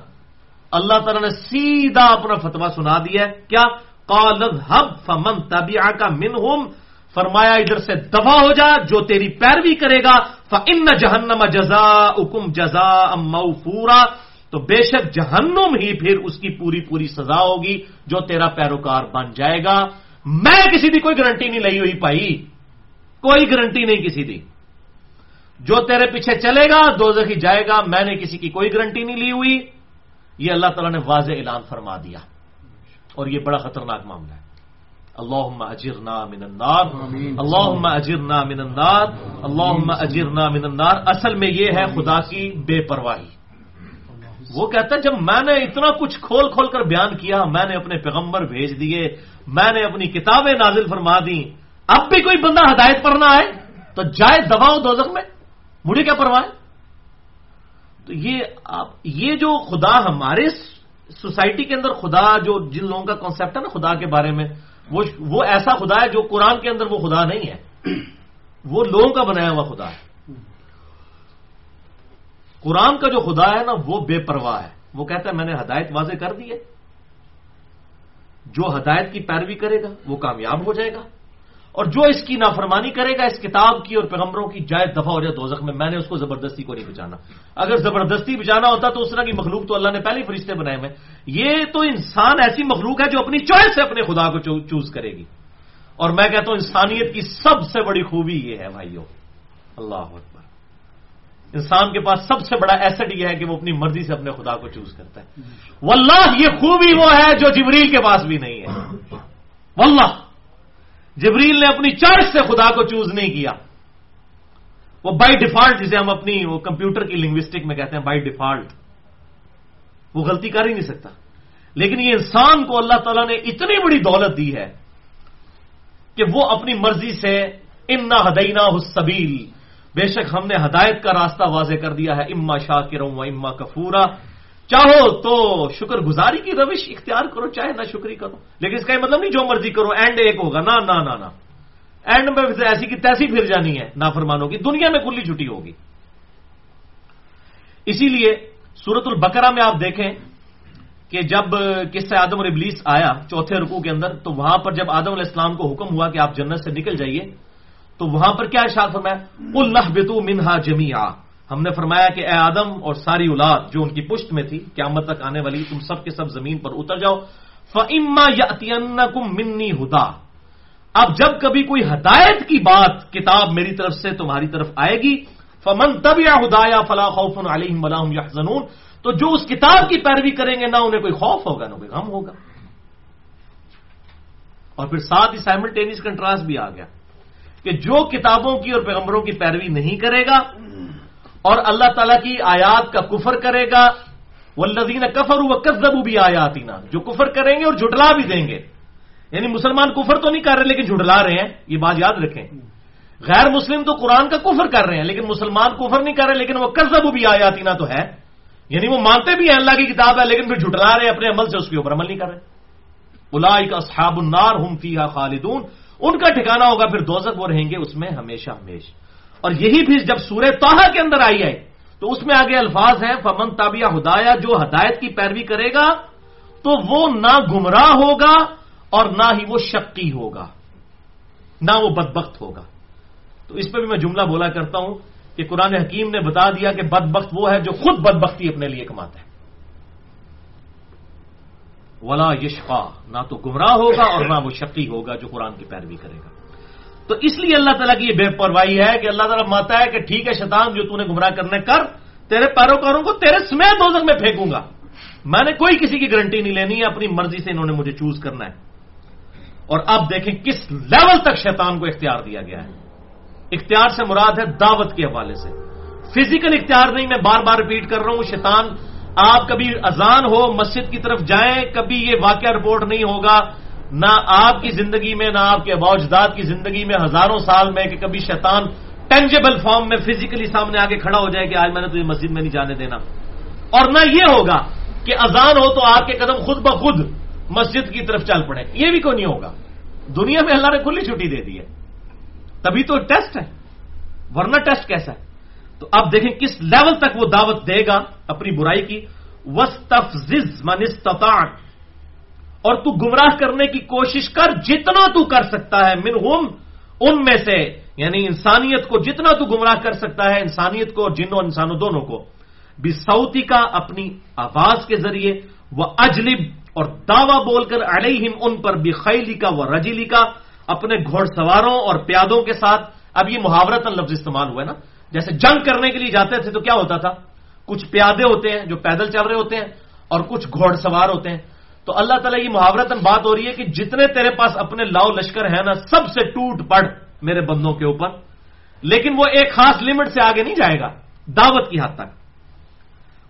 اللہ تعالیٰ نے سیدھا اپنا فتوا سنا دیا ہے کیا؟ ہب فمن تبھی کا من فرمایا ادھر سے دفاع ہو جا، جو تیری پیروی کرے گا فن جہنم جزا حکم جزا موفورا۔ تو بے شک جہنم ہی پھر اس کی پوری پوری سزا ہوگی جو تیرا پیروکار بن جائے گا۔ میں کسی دی کوئی گارنٹی نہیں لی ہوئی پائی۔ کوئی گارنٹی نہیں کسی دی۔ جو تیرے پیچھے چلے گا دو ہی جائے گا، میں نے کسی کی کوئی گارنٹی نہیں لی ہوئی۔ یہ اللہ تعالیٰ نے واضح اعلان فرما دیا۔ اور یہ بڑا خطرناک معاملہ ہے۔ اللہ اجرنا من النار. اللہ اجرنا من النار. اللہ اجرنا من النار. اصل میں یہ ہے خدا کی بے پرواہی. وہ کہتا ہے جب میں نے اتنا کچھ کھول کھول کر بیان کیا میں نے اپنے پیغمبر بھیج دیے میں نے اپنی کتابیں نازل فرما دی اب بھی کوئی بندہ ہدایت پر نہ آئے تو جائے دباؤ دو میں مجھے کیا پرواہ تو یہ آپ یہ جو خدا ہمارے سوسائٹی کے اندر خدا جو جن لوگوں کا کانسیپٹ ہے نا خدا کے بارے میں وہ وہ ایسا خدا ہے جو قرآن کے اندر وہ خدا نہیں ہے۔ وہ لوگوں کا بنایا ہوا خدا ہے۔ قرآن کا جو خدا ہے نا، وہ بے پرواہ ہے۔ وہ کہتا ہے، میں نے ہدایت واضح کر دی ہے۔ جو ہدایت کی پیروی کرے گا، وہ کامیاب ہو جائے گا۔ اور جو اس کی نافرمانی کرے گا اس کتاب کی اور پیغمبروں کی جائز دفاع ہو جائے دوزخ میں میں نے اس کو زبردستی کو نہیں بچانا۔ اگر زبردستی بچانا ہوتا تو اس طرح کی مخلوق تو اللہ نے پہلے فرشتے بنائے میں یہ تو انسان ایسی مخلوق ہے جو اپنی چوائس سے اپنے خدا کو چوز کرے گی۔ اور میں کہتا ہوں انسانیت کی سب سے بڑی خوبی یہ ہے بھائیو۔ اللہ اکبر۔ انسان کے پاس سب سے بڑا ایسٹ یہ ہے کہ وہ اپنی مرضی سے اپنے خدا کو چوز کرتا ہے۔ واللہ یہ خوبی وہ ہے جو جبریل کے پاس بھی نہیں ہے۔ واللہ۔ جبریل نے اپنی چوائس سے خدا کو چوز نہیں کیا۔ وہ بائی ڈیفالٹ جسے ہم اپنی وہ کمپیوٹر کی لنگوسٹک میں کہتے ہیں بائی ڈیفالٹ وہ غلطی کر ہی نہیں سکتا۔ لیکن یہ انسان کو اللہ تعالیٰ نے اتنی بڑی دولت دی ہے کہ وہ اپنی مرضی سے امنا ہدینا حسبیل بے شک ہم نے ہدایت کا راستہ واضح کر دیا ہے۔ اما شاہ و اما کفورا۔ چاہو تو شکر گزاری کی روش اختیار کرو، چاہے نہ شکری کرو۔ لیکن اس کا یہ مطلب نہیں جو مرضی کرو اینڈ ایک ہوگا۔ نہ نہ نہ نہ۔ اینڈ میں ایسی کی تیسی پھر جانی ہے، نافرمانوں کی۔ دنیا میں کھلی چھٹی ہوگی۔ اسی لیے سورت البکرا میں آپ دیکھیں کہ جب کس آدم اور ابلیس آیا چوتھے رکوع کے اندر، تو وہاں پر جب آدم علیہ السلام کو حکم ہوا کہ آپ جنت سے نکل جائیے، تو وہاں پر کیا ارشاد فرمایا؟ اللہ بتو منہا جمی ہم نے فرمایا کہ اے آدم اور ساری اولاد جو ان کی پشت میں تھی، قیامت تک آنے والی، تم سب کے سب زمین پر اتر جاؤ۔ فما یا منی ہدا اب جب کبھی کوئی ہدایت کی بات کتاب میری طرف سے تمہاری طرف آئے گی، فمن تب یا ہدایا فلاح خوف علیہم تو جو اس کتاب کی پیروی کریں گے، نہ انہیں کوئی خوف ہوگا، نہ کوئی غم ہوگا۔ اور پھر ساتھ ہی سائملٹینیس کنٹراسٹ بھی آ گیا کہ جو کتابوں کی اور پیغمبروں کی پیروی نہیں کرے گا اور اللہ تعالیٰ کی آیات کا کفر کرے گا۔ وہ لذین کفر و بھی جو کفر کریں گے اور جھٹلا بھی دیں گے۔ یعنی مسلمان کفر تو نہیں کر رہے، لیکن جھٹلا رہے ہیں۔ یہ بات یاد رکھیں۔ غیر مسلم تو قرآن کا کفر کر رہے ہیں، لیکن مسلمان کفر نہیں کر رہے، لیکن وہ کزب بھی آیاتی تو ہے۔ یعنی وہ مانتے بھی ہیں اللہ کی کتاب ہے، لیکن پھر جھٹلا رہے ہیں، اپنے عمل سے اس کے اوپر عمل نہیں کر رہے۔ الائی کا النار ہم فیحا خالدون۔ ان کا ٹھکانا ہوگا، پھر دوزک وہ رہیں گے، اس میں ہمیشہ ہمیشہ۔ اور یہی بھی جب سورہ توحہ کے اندر آئی ہے، تو اس میں آگے الفاظ ہیں، فمن تابیہ ہدایا جو ہدایت کی پیروی کرے گا، تو وہ نہ گمراہ ہوگا اور نہ ہی وہ شکی ہوگا، نہ وہ بدبخت ہوگا۔ تو اس پہ بھی میں جملہ بولا کرتا ہوں کہ قرآن حکیم نے بتا دیا کہ بدبخت وہ ہے جو خود بدبختی اپنے لیے کماتا ہے۔ ولا یشفا نہ تو گمراہ ہوگا اور نہ وہ شکی ہوگا جو قرآن کی پیروی کرے گا۔ تو اس لیے اللہ تعالیٰ کی یہ بے پرواہی ہے کہ اللہ تعالیٰ ماتا ہے کہ ٹھیک ہے شیطان، جو تو نے گمراہ کرنے، کر، تیرے پیروکاروں کو تیرے سمیت دوزخ میں پھینکوں گا۔ میں نے کوئی کسی کی گارنٹی نہیں لینی ہے اپنی مرضی سے انہوں نے مجھے چوز کرنا ہے۔ اور اب دیکھیں کس لیول تک شیطان کو اختیار دیا گیا ہے۔ اختیار سے مراد ہے دعوت کے حوالے سے۔ فزیکل اختیار نہیں، میں بار بار ریپیٹ کر رہا ہوں، شیطان، آپ کبھی اذان ہو، مسجد کی طرف جائیں، کبھی یہ واقعہ رپورٹ نہیں ہوگا۔ نہ آپ کی زندگی میں، نہ آپ کے باوجداد کی زندگی میں ہزاروں سال میں کہ کبھی شیطان ٹینجیبل فارم میں فزیکلی سامنے آگے کھڑا ہو جائے کہ آج میں نے تجھے مسجد میں نہیں جانے دینا۔ اور نہ یہ ہوگا کہ اذان ہو تو آپ کے قدم خود بخود مسجد کی طرف چل پڑے۔ یہ بھی کوئی نہیں ہوگا؟ دنیا میں اللہ نے کھلی چھٹی دے دی ہے۔ تبھی تو ٹیسٹ ہے، ورنہ ٹیسٹ کیسا ہے؟ تو اب دیکھیں کس لیول تک وہ دعوت دے گا اپنی برائی کی۔ وسطز منستان اور تو گمراہ کرنے کی کوشش کر جتنا تو کر سکتا ہے من ان میں سے یعنی انسانیت کو جتنا تو گمراہ کر سکتا ہے انسانیت کو اور جنوں انسانوں دونوں کو بھی سعودی کا اپنی آواز کے ذریعے وہ اجلب اور دعوی بول کر علیہم، ان پر بھی خیلی کا وہ رجیلی کا، اپنے گھوڑ سواروں اور پیادوں کے ساتھ۔ اب یہ محاورت لفظ استعمال ہوا ہے نا۔ جیسے جنگ کرنے کے لیے جاتے تھے تو کیا ہوتا تھا؟ کچھ پیادے ہوتے ہیں جو پیدل چل رہے ہوتے ہیں اور کچھ گھوڑ سوار ہوتے ہیں۔ تو اللہ تعالیٰ یہ محاورتن بات ہو رہی ہے کہ جتنے تیرے پاس اپنے لاؤ لشکر ہیں نا، سب سے ٹوٹ پڑ میرے بندوں کے اوپر۔ لیکن وہ ایک خاص لمٹ سے آگے نہیں جائے گا، دعوت کی حد تک۔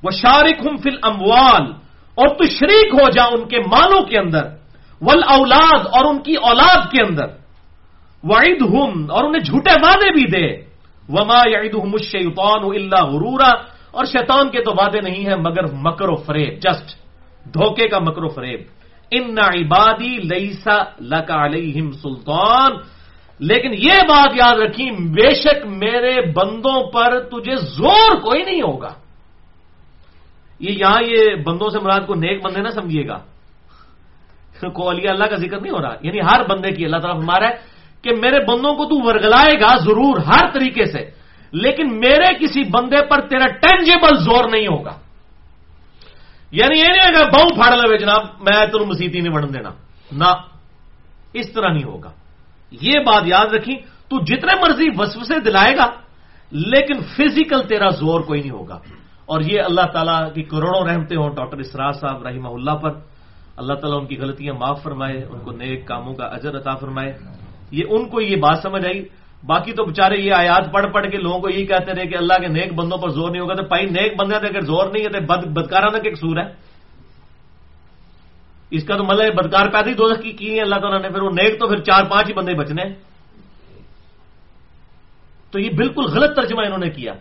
وہ شارک ہم فل اموال اور تو شریک ہو جا ان کے مالوں کے اندر۔ ول اولاد اور ان کی اولاد کے اندر۔ وعید ہم اور انہیں جھوٹے وعدے بھی دے۔ وما یعید ہم الشیطان اللہ غرورا، اور شیطان کے تو وعدے نہیں ہیں، مگر مکر و فریب جسٹ دھوکے کا مکر و فریب۔ ان عبادی لئیسا لک علیہم سلطان۔ لیکن یہ بات یاد رکھی بے شک میرے بندوں پر تجھے زور کوئی نہیں ہوگا۔ یہ یہاں یہ بندوں سے مراد کو نیک بندے نہ سمجھیے گا۔ کو علی اللہ کا ذکر نہیں ہو رہا۔ یعنی ہر بندے کی اللہ تعالیٰ ہمارا ہے کہ میرے بندوں کو تو ورگلائے گا ضرور ہر طریقے سے، لیکن میرے کسی بندے پر تیرا ٹینجیبل زور نہیں ہوگا۔ یعنی یہ نہیں اگر بہو پھاڑ لو جناب، میں تر مسیحی نہیں بڑھن دینا۔ نہ، اس طرح نہیں ہوگا۔ یہ بات یاد رکھی تو جتنے مرضی وسو سے دلائے گا، لیکن فزیکل تیرا زور کوئی نہیں ہوگا۔ اور یہ اللہ تعالیٰ کی کروڑوں رحمتے ہوں، ڈاکٹر اسرار صاحب رحمہ اللہ پر۔ اللہ تعالیٰ ان کی غلطیاں معاف فرمائے، ان کو نیک کاموں کا اجر عطا فرمائے۔ یہ ان کو یہ بات سمجھ آئی۔ باقی تو بےچارے یہ آیات پڑھ پڑھ کے لوگوں کو یہی کہتے رہے کہ اللہ کے نیک بندوں پر زور نہیں ہوگا تو پائی نیک بندے اگر زور نہیں ہے تو بد بدکارانہ کے قصور ہے؟ اس کا تو مطلب بدکار پیدا ہی دو کی کی ہے اللہ تعالیٰ نے، پھر وہ نیک تو پھر چار پانچ ہی بندے بچنے تو یہ بالکل غلط ترجمہ انہوں نے کیا۔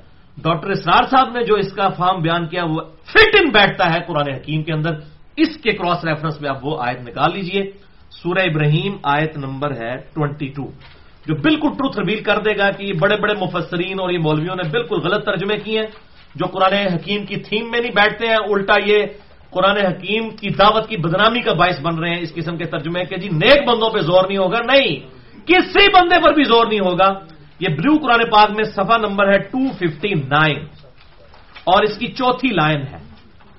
ڈاکٹر اسرار صاحب نے جو اس کا فارم بیان کیا، وہ فٹ ان بیٹھتا ہے قرآن حکیم کے اندر۔ اس کے کراس ریفرنس میں آپ وہ آیت نکال لیجیے۔ سورہ ابراہیم آیت نمبر ہے ٹوینٹی ٹو جو بالکل ٹروتھ ریویل کر دے گا کہ یہ بڑے بڑے مفسرین اور یہ مولویوں نے بالکل غلط ترجمے کیے ہیں، جو قرآن حکیم کی تھیم میں نہیں بیٹھتے ہیں، الٹا یہ قرآن حکیم کی دعوت کی بدنامی کا باعث بن رہے ہیں اس قسم کے ترجمے کہ جی نیک بندوں پہ زور نہیں ہوگا؟ نہیں، کسی بندے پر بھی زور نہیں ہوگا۔ یہ بلو قرآن پاک میں سفا نمبر ہے ٹو ففٹی نائن۔ اور اس کی چوتھی لائن ہے۔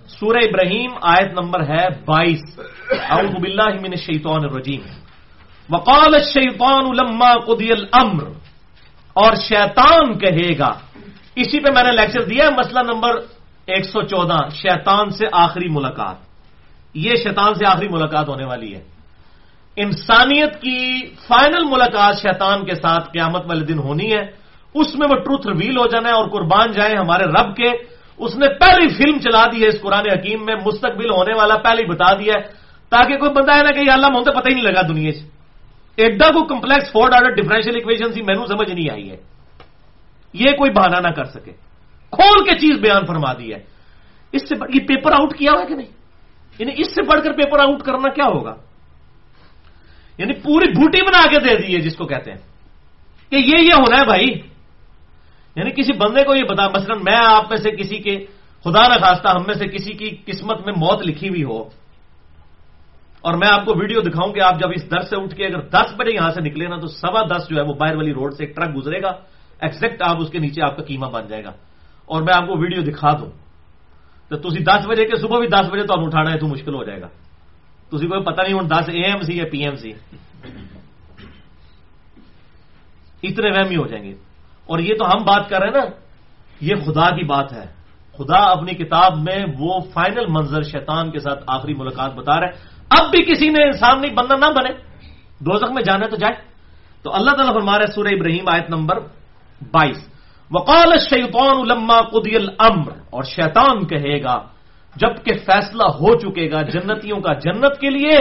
سورہ ابراہیم آیت نمبر ہے بائیس۔ اعوذ باللہ من الشیطان الرجیم۔ وقال الشیطان لما قضی الامر۔ اور شیطان کہے گا۔ اسی پہ میں نے لیکچر دیا ہے، مسئلہ نمبر ایک سو چودہ۔ شیتان سے آخری ملاقات۔ یہ شیطان سے آخری ملاقات ہونے والی ہے۔ انسانیت کی فائنل ملاقات شیطان کے ساتھ قیامت والے دن ہونی ہے۔ اس میں وہ ٹروتھ ریویل ہو جانا ہے اور قربان جائیں ہمارے رب کے۔ اس نے پہلی فلم چلا دی ہے اس قرآن حکیم میں، مستقبل ہونے والا پہلے ہی بتا دیا ہے۔ تاکہ کوئی بندہ ہے نا کہ اللہ مجھے پتہ ہی نہیں لگا دنیا سے ایڈا کو complex fourth order differential equation سی مینو سمجھ نہیں آئی ہے۔ یہ کوئی بہانا نہ کر سکے۔ کھول کے چیز بیان فرما دی ہے۔ اس سے یہ پیپر آؤٹ کیا ہوا کہ نہیں؟ یعنی اس سے بڑھ کر پیپر آؤٹ کرنا کیا ہوگا؟ یعنی پوری بوٹی بنا کے دے دی ہے جس کو کہتے ہیں۔ کہ یہ یہ ہونا ہے بھائی۔ یعنی کسی بندے کو یہ بتا مثلا میں آپ میں سے کسی کے خدا نہ خواستہ ہم میں سے کسی کی قسمت میں موت لکھی ہوئی ہو۔ اور میں آپ کو ویڈیو دکھاؤں کہ آپ جب اس در سے اٹھ کے اگر دس بجے یہاں سے نکلے نا تو سوا دس جو ہے وہ باہر والی روڈ سے ایک ٹرک گزرے گا۔ ایکزیکٹ آپ اس کے نیچے آپ کا کیما بن جائے گا۔ اور میں آپ کو ویڈیو دکھا دوں۔ تو تھی دس بجے کے صبح بھی دس بجے تو اٹھانا ہے تو مشکل ہو جائے گا۔ تھی کوئی پتہ نہیں ہوں دس اے ایم سی یا پی ایم سی۔ اتنے وہمی ہو جائیں گے۔ اور یہ تو ہم بات کر رہے ہیں نا، یہ خدا کی بات ہے۔ خدا اپنی کتاب میں وہ فائنل منظر شیطان کے ساتھ آخری ملاقات بتا رہا ہے۔ اب بھی کسی نے انسان نہیں، بندہ نہ بنے۔ دوزخ میں جانے تو جائے۔ تو اللہ تعالیٰ فرما رہے سورہ ابراہیم آیت نمبر بائیس۔ وقال شیطان لما قدی الامر اور شیطان کہے گا، جبکہ فیصلہ ہو چکے گا جنتیوں کا جنت کے لیے،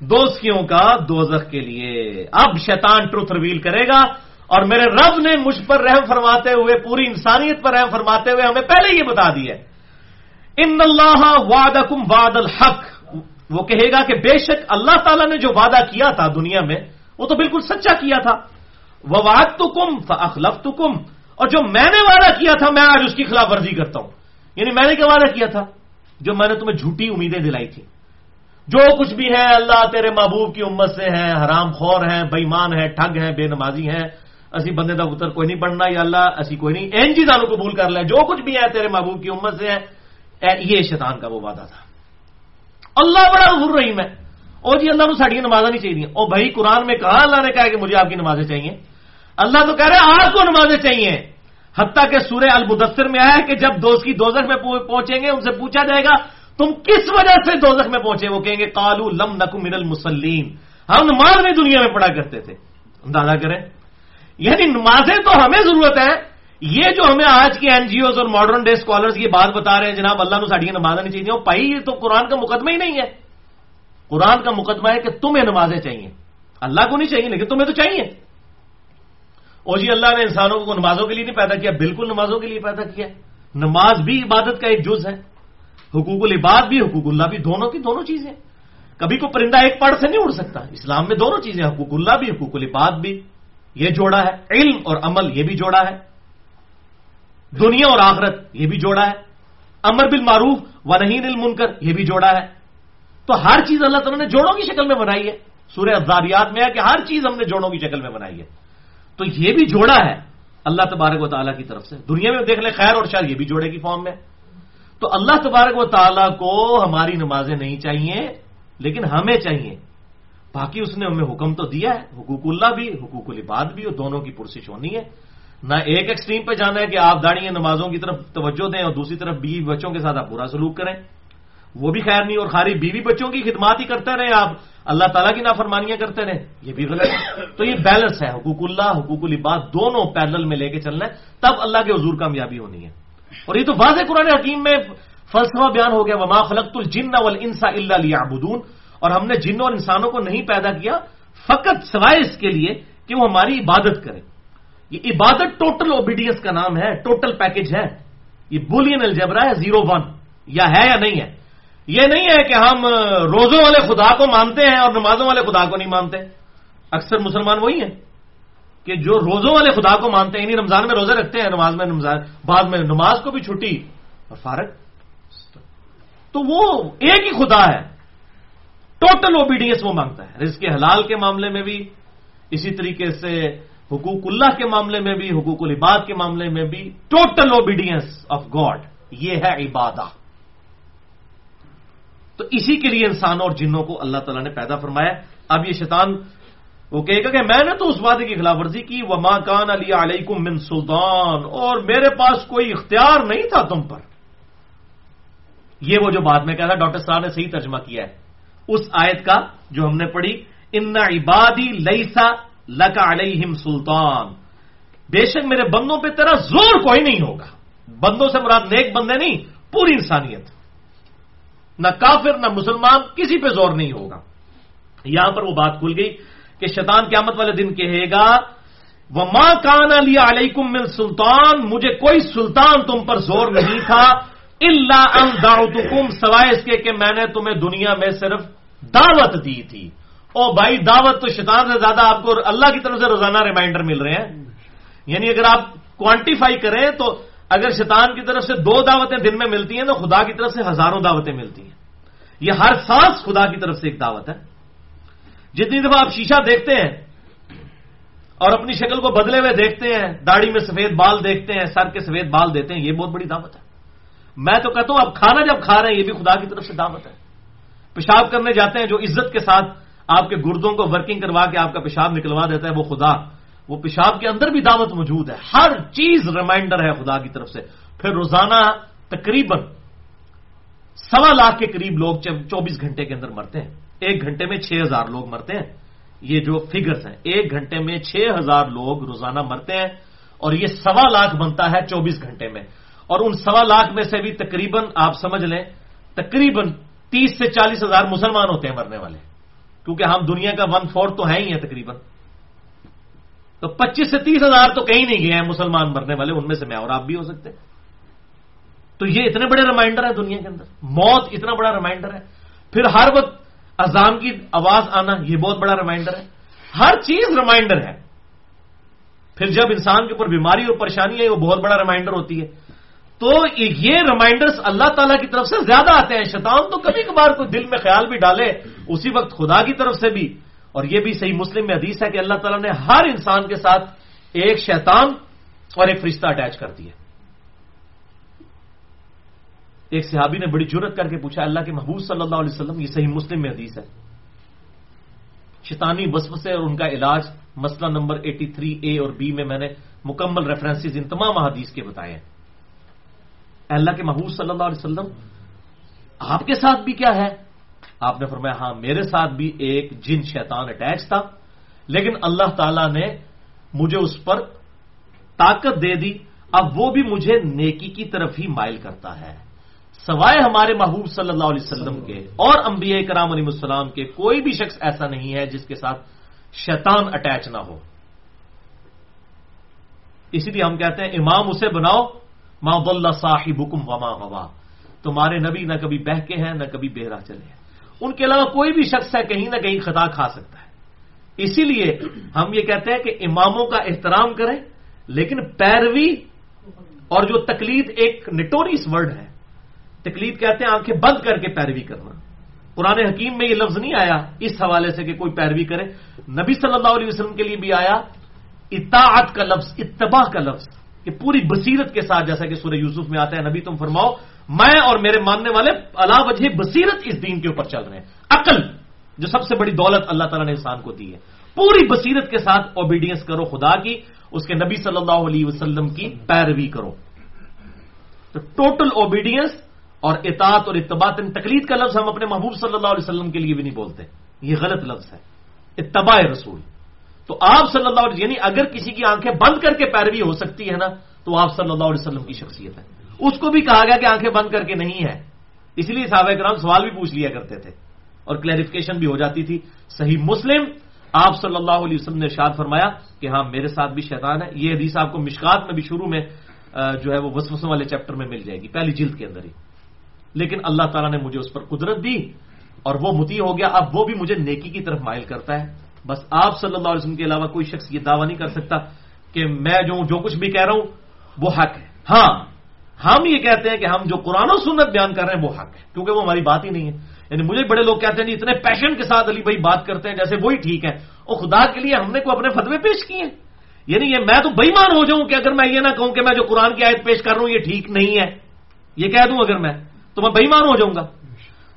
دوستیوں کا دوزخ کے لیے۔ اب شیطان ٹروتھ ریویل کرے گا اور میرے رب نے مجھ پر رحم فرماتے ہوئے، پوری انسانیت پر رحم فرماتے ہوئے ہمیں پہلے یہ بتا دیا ان اللہ واد واد الحق۔ وہ کہے گا کہ بے شک اللہ تعالیٰ نے جو وعدہ کیا تھا دنیا میں، وہ تو بالکل سچا کیا تھا۔ وہ واد تو کم فخلف تو کم اور جو میں نے وعدہ کیا تھا، میں آج اس کی خلاف ورزی کرتا ہوں۔ یعنی میں نے کیا وعدہ کیا تھا؟ جو میں نے تمہیں جھوٹی امیدیں دلائی تھی جو کچھ بھی ہے، اللہ تیرے محبوب کی امت سے ہیں حرام خور ہیں بےمان ہیں، ٹھگ ہیں، بے نمازی ہیں۔ اسی بندے کا اتر کوئی نہیں پڑھنا یا اللہ، اسی کوئی نہیں۔ این جی چیزوں کو قبول کر لے۔ جو کچھ بھی ہے تیرے محبوب کی امت سے ہے یہ شیطان کا وہ وعدہ تھا۔ اللہ بڑا غر رحیم ہے۔ اور جی اللہ کو ساڑی نمازیں نہیں چاہیے اور بھائی قرآن میں کہا، اللہ نے کہا کہ مجھے آپ کی نمازیں چاہیے۔ اللہ تو کہہ رہے آپ کو نمازیں چاہیے۔ حتیٰ کہ سورہ المدثر میں آیا کہ جب دوست کی دوزخ میں پہنچیں گے، ان سے پوچھا جائے گا، تم کس وجہ سے دوزخ میں پہنچے؟ وہ کہیں گے کالو لم نکو من المسلین ہم نماز میں دنیا میں پڑھا کرتے تھے۔ اندازہ کریں۔ یعنی نمازیں تو ہمیں ضرورت ہے یہ جو ہمیں آج کی این جی اوز اور ماڈرن ڈے اسکالرس یہ بات بتا رہے ہیں، جناب، اللہ نے ساڑی نمازیں نہیں چاہیے۔ پائی یہ تو قرآن کا مقدمہ ہی نہیں ہے۔ قرآن کا مقدمہ ہے کہ تمہیں نمازیں چاہیے۔ اللہ کو نہیں چاہیے، لیکن تمہیں تو چاہیے۔ اور جی اللہ نے انسانوں کو نمازوں کے لیے نہیں پیدا کیا، بالکل نمازوں کے لیے پیدا کیا۔ نماز بھی عبادت کا ایک جز ہے۔ حقوق العباد بھی، حقوق اللہ بھی، دونوں کی دونوں چیزیں۔ کبھی کو پرندہ ایک پڑھ سے نہیں اڑ سکتا۔ اسلام میں دونوں چیزیں حقوق اللہ بھی، حقوق العباد بھی۔ یہ جوڑا ہے۔ علم اور عمل، یہ بھی جوڑا ہے۔ دنیا اور آخرت، یہ بھی جوڑا ہے۔ امر بل معروف و نہیں المنکر، یہ بھی جوڑا ہے۔ تو ہر چیز اللہ تعالیٰ نے جوڑوں کی شکل میں بنائی ہے۔ سورہ افزاریات میں ہے کہ ہر چیز ہم نے جوڑوں کی شکل میں بنائی ہے۔ تو یہ بھی جوڑا ہے اللہ تبارک و تعالیٰ کی طرف سے۔ دنیا میں دیکھ لیں خیر اور شاید یہ بھی جوڑے کی فارم میں۔ تو اللہ تبارک و تعالیٰ کو ہماری نمازیں نہیں چاہیے، لیکن ہمیں چاہیے۔ باقی اس نے ہمیں حکم تو دیا ہے، حقوق اللہ بھی، حقوق العباد بھی، اور دونوں کی پرسش ہونی ہے۔ نہ ایک ایکسٹریم پہ جانا ہے کہ آپ داڑھی نمازوں کی طرف توجہ دیں اور دوسری طرف بیوی بچوں کے ساتھ آپ برا سلوک کریں۔ وہ بھی خیر نہیں اور خالی بیوی بچوں کی خدمات ہی کرتے رہے آپ۔ اللہ تعالیٰ کی نافرمانیاں کرتے رہے یہ بھی غلط ہے۔ تو یہ بیلنس ہے۔ حقوق اللہ، حقوق العباد دونوں پیدل میں لے کے چلنا ہے۔ تب اللہ کے حضور کامیابی ہونی ہے۔ اور یہ تو واضح قرآن حکیم میں فلسفہ بیان ہو گیا، وما خلقت الجن والانس الا ليعبدون۔ اور ہم نے جنوں اور انسانوں کو نہیں پیدا کیا، فقط سوائے اس کے لیے کہ وہ ہماری عبادت کرے یہ عبادت ٹوٹل اوبیڈینس کا نام ہے ٹوٹل پیکج ہے۔ یہ بولین الجبرا ہے زیرو ون یا ہے یا نہیں ہے۔ یہ نہیں ہے کہ ہم روزوں والے خدا کو مانتے ہیں اور نمازوں والے خدا کو نہیں مانتے۔ اکثر مسلمان وہی ہیں کہ جو روزوں والے خدا کو مانتے ہیں یعنی رمضان میں روزے رکھتے ہیں، نماز میں رمضان بعد میں نماز کو بھی چھٹی۔ اور فارغ؟ تو وہ ایک ہی خدا ہے۔ ٹوٹل اوبیڈینس وہ مانگتا ہے۔ رزق کے حلال کے معاملے میں بھی اسی طریقے سے حقوق اللہ کے معاملے میں بھی، حقوق العباد کے معاملے میں بھی ٹوٹل اوبیڈینس آف گاڈ یہ ہے عبادہ. تو اسی کے لیے انسانوں اور جنوں کو اللہ تعالیٰ نے پیدا فرمایا اب یہ شیطان وہ کہے گا کہ میں نے تو اس وعدے کی خلاف ورزی کی وہ ماں کان علی علیہ من سلطان۔ اور میرے پاس کوئی اختیار نہیں تھا تم پر۔ یہ وہ جو بات میں کہا تھا ڈاکٹر صاحب نے صحیح ترجمہ کیا ہے۔ اس آیت کا جو ہم نے پڑھی ان عبادی لئیسا لکا علیہم سلطان۔ بے شک میرے بندوں پہ تیرا زور کوئی نہیں ہوگا۔ بندوں سے مراد نیک بندے نہیں، پوری انسانیت۔ نہ کافر، نہ مسلمان، کسی پہ زور نہیں ہوگا۔ یہاں پر وہ بات کھل گئی کہ شیطان قیامت والے دن کہے گا وہ ماں کان علی علیکم من سلطان، مجھے کوئی سلطان تم پر زور نہیں تھا اللہ ان دعوتکم سوائے اس کے کہ میں نے تمہیں دنیا میں صرف دعوت دی تھی۔ او بھائی دعوت تو شیطان سے زیادہ آپ کو اللہ کی طرف سے روزانہ ریمائنڈر مل رہے ہیں۔ یعنی اگر آپ کوانٹیفائی کریں تو اگر شیطان کی طرف سے دو دعوتیں دن میں ملتی ہیں تو خدا کی طرف سے ہزاروں دعوتیں ملتی ہیں۔ یہ ہر سانس خدا کی طرف سے ایک دعوت ہے۔ جتنی دفعہ آپ شیشہ دیکھتے ہیں اور اپنی شکل کو بدلے ہوئے دیکھتے ہیں، داڑھی میں سفید بال دیکھتے ہیں، سر کے سفید بال دیتے ہیں، یہ بہت بڑی دعوت ہے۔ میں تو کہتا ہوں اب کھانا جب کھا رہے ہیں، یہ بھی خدا کی طرف سے دعوت ہے۔ پیشاب کرنے جاتے ہیں جو عزت کے ساتھ آپ کے گردوں کو ورکنگ کروا کے آپ کا پیشاب نکلوا دیتا ہے، وہ خدا، وہ پیشاب کے اندر بھی دعوت موجود ہے۔ ہر چیز ریمائنڈر ہے خدا کی طرف سے۔ پھر روزانہ تقریباً سوا لاکھ کے قریب لوگ چوبیس گھنٹے کے اندر مرتے ہیں۔ ایک گھنٹے میں چھ ہزار لوگ مرتے ہیں۔ یہ جو فگرز ہیں، ایک گھنٹے میں چھ ہزار لوگ روزانہ مرتے ہیں اور یہ سوا لاکھ بنتا ہے چوبیس گھنٹے میں۔ اور ان سوا لاکھ میں سے بھی تقریباً آپ سمجھ لیں، تقریباً تیس سے چالیس ہزار مسلمان ہوتے ہیں مرنے والے۔ کیونکہ ہم دنیا کا ون فورتھ تو ہے ہی ہیں تقریباً۔ تو پچیس سے تیس ہزار تو کہیں نہیں گئے ہیں مسلمان مرنے والے، ان میں سے میں اور آپ بھی ہو سکتے تو یہ اتنے بڑے ریمائنڈر ہے دنیا کے اندر۔ موت اتنا بڑا ریمائنڈر ہے۔ پھر ہر وقت اذان کی آواز آنا یہ بہت بڑا ریمائنڈر ہے۔ ہر چیز ریمائنڈر ہے۔ پھر جب انسان کے اوپر بیماری اور پریشانی ہے وہ بہت بڑا ریمائنڈر ہوتی ہے۔ تو یہ ریمائنڈرز اللہ تعالیٰ کی طرف سے زیادہ آتے ہیں۔ شیطان تو کبھی کبھار کوئی دل میں خیال بھی ڈالے، اسی وقت خدا کی طرف سے بھی۔ اور یہ بھی صحیح مسلم میں حدیث ہے کہ اللہ تعالیٰ نے ہر انسان کے ساتھ ایک شیطان اور ایک فرشتہ اٹیچ کر دیا ایک صحابی نے بڑی جرت کر کے پوچھا، اللہ کے محبوب صلی اللہ علیہ وسلم، یہ صحیح مسلم میں حدیث ہے۔ شیطانی وسف سے اور ان کا علاج مسئلہ نمبر ایٹی تھری اے اور بی میں میں نے مکمل ریفرنسز ان تمام حدیث کے بتائے ہیں۔ اللہ کے محبوب صلی اللہ علیہ وسلم، آپ کے ساتھ بھی کیا ہے؟ آپ نے فرمایا ہاں میرے ساتھ بھی ایک جن شیطان اٹیچ تھا، لیکن اللہ تعالی نے مجھے اس پر طاقت دے دی۔ اب وہ بھی مجھے نیکی کی طرف ہی مائل کرتا ہے۔ سوائے ہمارے محبوب صلی اللہ علیہ وسلم کے اور انبیاء کرام علیہ السلام کے، کوئی بھی شخص ایسا نہیں ہے جس کے ساتھ شیطان اٹیچ نہ ہو۔ اسی لیے ہم کہتے ہیں، امام اسے بناؤ ماں بلّہ صاحب وما وما تمہارے نبی نہ کبھی بہ کے ہیں، نہ کبھی بہرا چلے ہیں۔ ان کے علاوہ کوئی بھی شخص ہے، کہیں نہ کہیں خطا کھا سکتا ہے۔ اسی لیے ہم یہ کہتے ہیں کہ اماموں کا احترام کریں، لیکن پیروی اور جو تقلید ایک نٹوریس ورڈ ہے، تقلید کہتے ہیں آنکھیں بند کر کے پیروی کرنا۔ قرآن حکیم میں یہ لفظ نہیں آیا اس حوالے سے کہ کوئی پیروی کرے۔ نبی صلی اللہ علیہ وسلم کے لیے بھی آیا، اطاعت کا لفظ، اتباع کا لفظ۔ کہ پوری بصیرت کے ساتھ جیسا کہ سورہ یوسف میں آتا ہے، نبی تم فرماؤ، میں اور میرے ماننے والے اللہ وجہ بصیرت اس دین کے اوپر چل رہے ہیں۔ عقل، جو سب سے بڑی دولت اللہ تعالیٰ نے انسان کو دی ہے۔ پوری بصیرت کے ساتھ اوبیڈینس کرو، خدا کی، اس کے نبی صلی اللہ علیہ وسلم کی پیروی کرو۔ تو ٹوٹل اوبیڈینس اور اطاعت اور اتباع تقلید کا لفظ ہم اپنے محبوب صلی اللہ علیہ وسلم کے لیے بھی نہیں بولتے۔ یہ غلط لفظ ہے۔ اتباع رسول۔ تو آپ صلی اللہ علیہ یعنی اگر کسی کی آنکھیں بند کر کے پیروی ہو سکتی ہے نا، تو آپ صلی اللہ علیہ وسلم کی شخصیت ہے۔ اس کو بھی کہا گیا کہ آنکھیں بند کر کے نہیں ہے۔ اس لیے صحابہ کرام سوال بھی پوچھ لیا کرتے تھے اور کلیریفکیشن بھی ہو جاتی تھی۔ صحیح مسلم، آپ صلی اللہ علیہ وسلم نے ارشاد فرمایا کہ ہاں میرے ساتھ بھی شیطان ہے۔ یہ حدیث آپ کو مشکات میں بھی شروع میں جو ہے وہ وسوسوں والے چیپٹر میں مل جائے گی، پہلی جلد کے اندر ہی۔ لیکن اللہ تعالیٰ نے مجھے اس پر قدرت دی اور وہ متی ہو گیا۔ اب وہ بھی مجھے نیکی کی طرف مائل کرتا ہے۔ بس آپ صلی اللہ علیہ وسلم کے علاوہ کوئی شخص یہ دعویٰ نہیں کر سکتا کہ میں جو جو کچھ بھی کہہ رہا ہوں، وہ حق ہے۔ ہاں ہم یہ کہتے ہیں کہ ہم جو قرآن و سنت بیان کر رہے ہیں، وہ حق ہے، کیونکہ وہ ہماری بات ہی نہیں ہے۔ یعنی مجھے بڑے لوگ کہتے ہیں جی، اتنے پیشن کے ساتھ علی بھائی بات کرتے ہیں، جیسے وہی ٹھیک ہے۔ اور خدا کے لیے ہم نے کوئی اپنے فتوے پیش کیے ہیں۔ یعنی یہ میں تو بےمان ہو جاؤں کہ اگر میں یہ نہ کہوں کہ میں جو قرآن کی آیت پیش کر رہا ہوں، یہ ٹھیک نہیں ہے۔ یہ کہہ دوں اگر میں، تو میں بےمان ہو جاؤں گا۔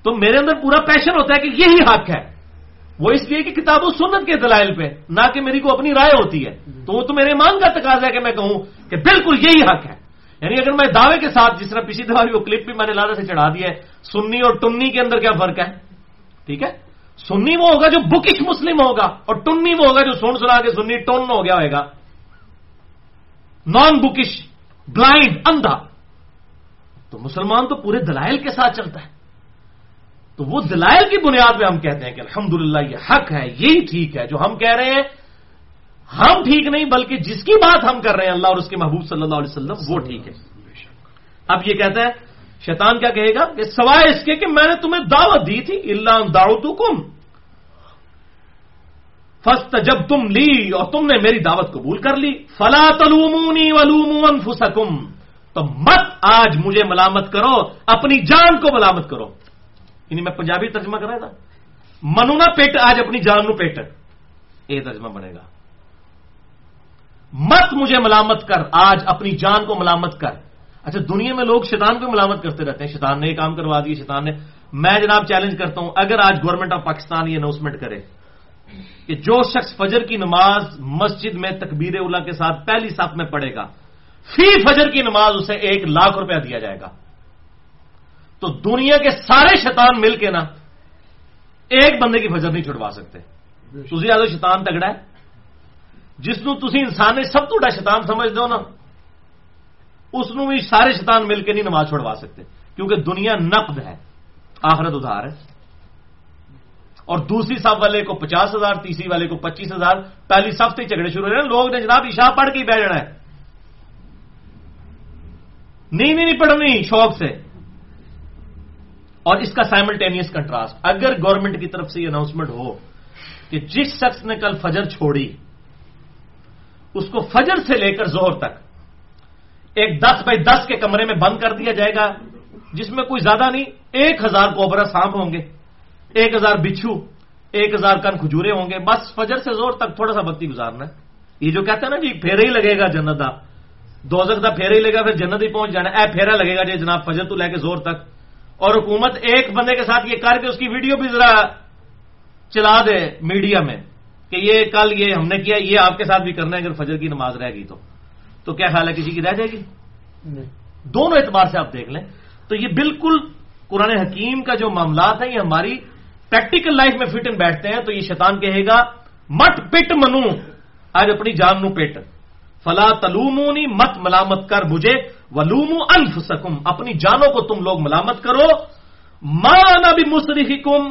تو میرے اندر پورا پیشن ہوتا ہے کہ یہی حق ہے۔ وہ اس لیے کہ کتاب و سنت کے دلائل پہ، نہ کہ میری کو اپنی رائے ہوتی ہے۔ تو وہ تو میرے ایمان کا تقاضا ہے کہ میں کہوں کہ بالکل یہی حق ہے۔ یعنی اگر میں دعوے کے ساتھ، جس طرح پچھلی دفعہ وہ کلپ بھی میں نے لادہ سے چڑھا دیا ہے، سنی اور ٹنی کے اندر کیا فرق ہے؟ ٹھیک ہے؟ سنی وہ ہوگا جو بکش مسلم ہوگا اور ٹنی وہ ہوگا جو سن سنا کے سنی ٹن ہو گیا ہوئے گا۔ نان بکش بلائنڈ اندھا۔ تو مسلمان تو پورے دلائل کے ساتھ چلتا ہے۔ تو وہ دلائل کی بنیاد پہ ہم کہتے ہیں کہ الحمدللہ یہ حق ہے، یہی ٹھیک ہے جو ہم کہہ رہے ہیں۔ ہم ٹھیک نہیں، بلکہ جس کی بات ہم کر رہے ہیں، اللہ اور اس کے محبوب صلی اللہ علیہ وسلم، وہ ٹھیک ہے۔ اب یہ کہتا ہے، شیطان کیا کہے گا کہ سوائے اس کے کہ میں نے تمہیں دعوت دی تھی اللہ داؤت کم فسٹ جب تم لی اور تم نے میری دعوت قبول کر لی۔ فلا تلومونی ولوم انفسکم تو مت آج مجھے ملامت کرو، اپنی جان کو ملامت کرو۔ یعنی میں پنجابی ترجمہ کر رہا تھا۔ منونا پیٹ، آج اپنی جان نو پیٹ۔ یہ ترجمہ بنے گا۔ مت مجھے ملامت کر، آج اپنی جان کو ملامت کر۔ اچھا دنیا میں لوگ شیطان کو ملامت کرتے رہتے ہیں۔ شیطان نے یہ کام کروا دیا، شیطان نے۔ میں جناب چیلنج کرتا ہوں، اگر آج گورنمنٹ آف پاکستان یہ اناؤنسمنٹ کرے کہ جو شخص فجر کی نماز مسجد میں تکبیر اللہ کے ساتھ پہلی صف میں پڑھے گا، فی فجر کی نماز اسے ایک لاکھ روپیہ دیا جائے گا۔ تو دنیا کے سارے شیطان مل کے نا ایک بندے کی فجر نہیں چھڑوا سکتے۔ تھی آدھو شیطان تگڑا ہے۔ جس نو تھی انسان نے سب تو شیطان سمجھ دو نا اس نو بھی سارے شیطان مل کے نہیں نماز چھوڑوا سکتے۔ کیونکہ دنیا نقد ہے آخرت ادھار ہے۔ اور دوسری صف والے کو پچاس ہزار تیسری والے کو پچیس ہزار پہلی صف سے جھگڑے شروع ہو رہے ہیں۔ لوگ نے جناب عشاء پڑھ کے ہی جانا ہے۔ نہیں نہیں پڑھنی شوق سے۔ اور اس کا سائملٹینیس کنٹراسٹ اگر گورنمنٹ کی طرف سے یہ اناؤنسمنٹ ہو کہ جس شخص نے کل فجر چھوڑی، اس کو فجر سے لے کر زہر تک ایک دس بائی دس کے کمرے میں بند کر دیا جائے گا، جس میں کوئی زیادہ نہیں، ایک ہزار کوبرا سانپ ہوں گے، ایک ہزار بچھو، ایک ہزار کن کھجورے ہوں گے، بس فجر سے زور تک تھوڑا سا بتی گزارنا ہے۔ یہ جو کہتے ہیں نا جی پھیرا ہی لگے گا جنت کا دو کا پھیرا ہی لگے گا، پھر جنت ہی پہنچ جانا اے پھیرا لگے گا جی جناب، فجر تو لے کے زور تک۔ اور حکومت ایک بندے کے ساتھ یہ کر کے اس کی ویڈیو بھی ذرا چلا دے میڈیا میں کہ یہ کل یہ ہم نے کیا یہ آپ کے ساتھ بھی کرنا ہے اگر فجر کی نماز رہ گئی تو۔ تو کیا خیال ہے کسی کی رہ جائے گی؟ دونوں اعتبار سے آپ دیکھ لیں۔ تو یہ بالکل قرآن حکیم کا جو معاملات ہیں یہ ہماری پریکٹیکل لائف میں فٹ ان بیٹھتے ہیں۔ تو یہ شیطان کہے گا مٹ پٹ منو آج اپنی جان نو پیٹ فلا تلومونی، مت ملامت کر مجھے ولوم الف سکم اپنی جانوں کو تم لوگ ملامت کرو۔ مان بھی مسرخی کم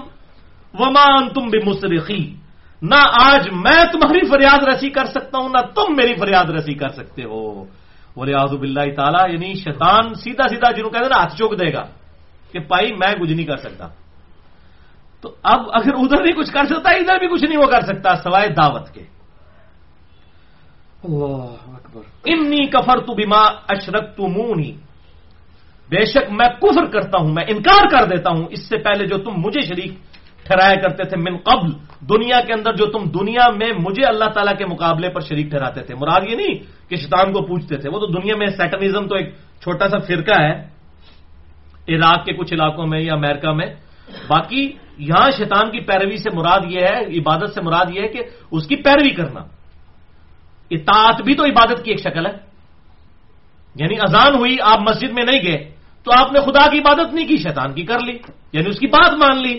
و مان تم بھی مسرخی نہ آج میں تمہاری فریاد رسی کر سکتا ہوں، نہ تم میری فریاد رسی کر سکتے ہو۔ وہ ریاض تعالیٰ یعنی شیطان سیدھا سیدھا جنہوں کہتے ہیں نا، ہاتھ چوک دے گا کہ پائی میں کچھ نہیں کر سکتا۔ تو اب اگر ادھر بھی کچھ کر سکتا ادھر بھی کچھ نہیں وہ کر سکتا، سوائے دعوت کے۔ انی کفر تو بیما اشرک تو بے شک میں کفر کرتا ہوں، میں انکار کر دیتا ہوں، اس سے پہلے جو تم مجھے شریک ٹھہرایا کرتے تھے من قبل، دنیا کے اندر جو تم دنیا میں مجھے اللہ تعالیٰ کے مقابلے پر شریک ٹھہراتے تھے۔ مراد یہ نہیں کہ شیطان کو پوچھتے تھے، وہ تو دنیا میں سیٹنزم تو ایک چھوٹا سا فرقہ ہے۔ عراق کے کچھ علاقوں میں یا امریکہ میں۔ باقی یہاں شیطان کی پیروی سے مراد یہ ہے، عبادت سے مراد یہ ہے کہ اس کی پیروی کرنا۔ اطاعت بھی تو عبادت کی ایک شکل ہے۔ یعنی اذان ہوئی، آپ مسجد میں نہیں گئے، تو آپ نے خدا کی عبادت نہیں کی، شیطان کی کر لی یعنی اس کی بات مان لی۔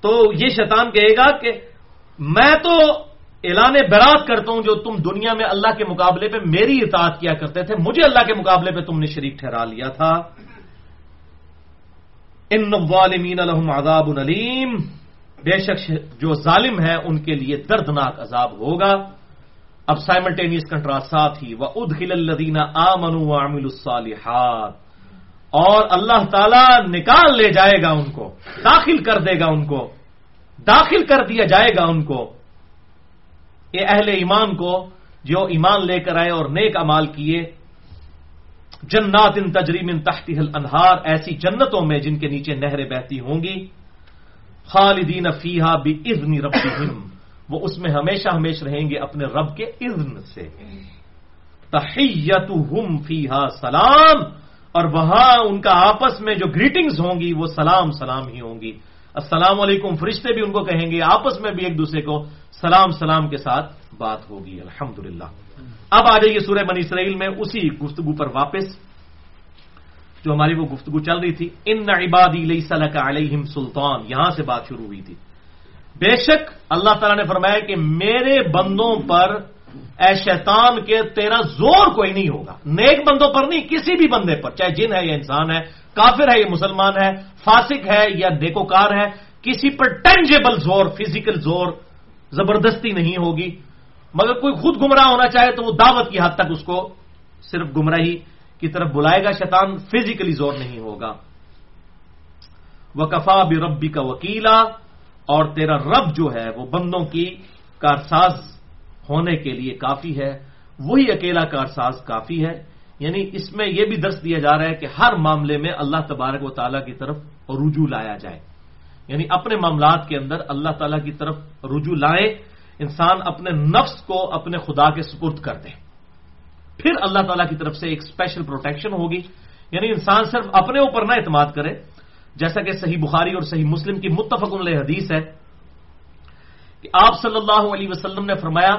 تو یہ شیطان کہے گا کہ میں تو اعلان برات کرتا ہوں جو تم دنیا میں اللہ کے مقابلے پہ میری اطاعت کیا کرتے تھے، مجھے اللہ کے مقابلے پہ تم نے شریک ٹھہرا لیا تھا۔ ان والمین الحم عذاب العلیم بے شک جو ظالم ہے ان کے لیے دردناک عذاب ہوگا۔ اب سائملٹینیس کنٹراسٹ ساتھ ہی وہ ادخل الدین آمن عامل الصالحات۔ اور اللہ تعالی نکال لے جائے گا ان کو، داخل کر دے گا ان کو، داخل کر دیا جائے گا ان کو۔ یہ اہل ایمان کو، جو ایمان لے کر آئے اور نیک امال کیے، جنات ان تجریم ان تحتی انہار ایسی جنتوں میں جن کے نیچے نہریں بہتی ہوں گی، خالدین فیحا بھی ازن رب وہ اس میں ہمیشہ ہمیشہ رہیں گے اپنے رب کے اذن سے۔ تحیت فیحا سلام، اور وہاں ان کا آپس میں جو گریٹنگز ہوں گی وہ سلام سلام ہی ہوں گی۔ السلام علیکم، فرشتے بھی ان کو کہیں گے، آپس میں بھی ایک دوسرے کو سلام سلام کے ساتھ بات ہوگی۔ الحمد اب آ جائیے سورہ بنی اسرائیل میں اسی گفتگو پر واپس، جو ہماری وہ گفتگو چل رہی تھی۔ ان عبادی لئی کا علیہم سلطان، یہاں سے بات شروع ہوئی تھی۔ بے شک اللہ تعالیٰ نے فرمایا کہ میرے بندوں پر اے شیطان کے تیرا زور کوئی نہیں ہوگا۔ نیک بندوں پر نہیں، کسی بھی بندے پر، چاہے جن ہے یا انسان ہے، کافر ہے یا مسلمان ہے، فاسق ہے یا دیکوکار ہے، کسی پر ٹینجیبل زور فزیکل زور زبردستی نہیں ہوگی۔ مگر کوئی خود گمراہ ہونا چاہے تو وہ دعوت کی حد تک اس کو صرف گمراہی کی طرف بلائے گا، شیطان فزیکلی زور نہیں ہوگا۔ وہ کفا کا وکیلا اور تیرا رب جو ہے وہ بندوں کی کارساز ہونے کے لیے کافی ہے، وہی اکیلا کارساز کافی ہے۔ یعنی اس میں یہ بھی درس دیا جا رہا ہے کہ ہر معاملے میں اللہ تبارک و تعالیٰ کی طرف رجوع لایا جائے۔ یعنی اپنے معاملات کے اندر اللہ تعالیٰ کی طرف رجوع لائے، انسان اپنے نفس کو اپنے خدا کے سپرد کر دے۔ پھر اللہ تعالیٰ کی طرف سے ایک اسپیشل پروٹیکشن ہوگی۔ یعنی انسان صرف اپنے اوپر نہ اعتماد کرے جیسا کہ صحیح بخاری اور صحیح مسلم کی متفق علیہ حدیث ہے کہ آپ صلی اللہ علیہ وسلم نے فرمایا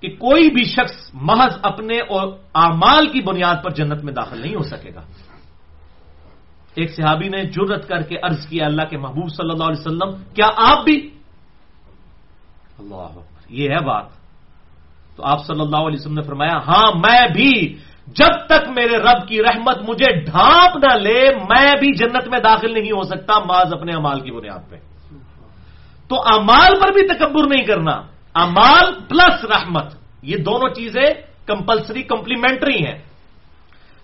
کہ کوئی بھی شخص محض اپنے اور اعمال کی بنیاد پر جنت میں داخل نہیں ہو سکے گا۔ ایک صحابی نے جرت کر کے عرض کیا، اللہ کے محبوب صلی اللہ علیہ وسلم، کیا آپ بھی؟ اللہ یہ ہے بات۔ تو آپ صلی اللہ علیہ وسلم نے فرمایا ہاں میں بھی جب تک میرے رب کی رحمت مجھے ڈھانپ نہ لے، میں بھی جنت میں داخل نہیں ہو سکتا ماض اپنے امال کی بنیاد پہ۔ تو امال پر بھی تکبر نہیں کرنا۔ امال پلس رحمت۔ یہ دونوں چیزیں کمپلسری کمپلیمنٹری ہیں۔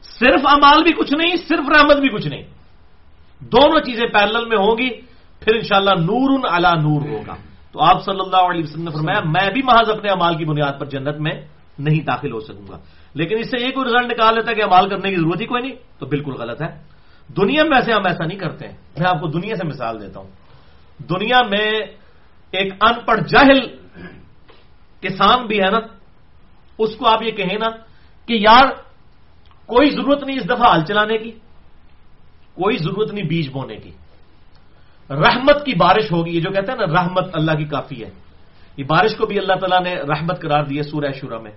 صرف امال بھی کچھ نہیں، صرف رحمت بھی کچھ نہیں۔ دونوں چیزیں پیرل میں ہوں گی، پھر انشاءاللہ نور ان الا نور ہوگا۔ تو آپ صلی اللہ علیہ وسلم نے فرمایا، میں بھی محض اپنے امال کی بنیاد پر جنت میں نہیں داخل ہو سکوں گا۔ لیکن اس سے یہ کوئی رزلٹ نکال لیتا ہے کہ امال کرنے کی ضرورت ہی کوئی نہیں، تو بالکل غلط ہے۔ دنیا میں ویسے ہم ایسا نہیں کرتے ہیں۔ میں آپ کو دنیا سے مثال دیتا ہوں۔ دنیا میں ایک ان پڑھ جاہل کسان بھی ہے نا، اس کو آپ یہ کہیں نا کہ یار، کوئی ضرورت نہیں اس دفعہ ہل چلانے کی، کوئی ضرورت نہیں بیج بونے کی۔ رحمت کی بارش ہوگی، یہ جو کہتے ہیں نا، رحمت اللہ کی کافی ہے۔ یہ بارش کو بھی اللہ تعالیٰ نے رحمت قرار دی ہے سورہ شورہ میں۔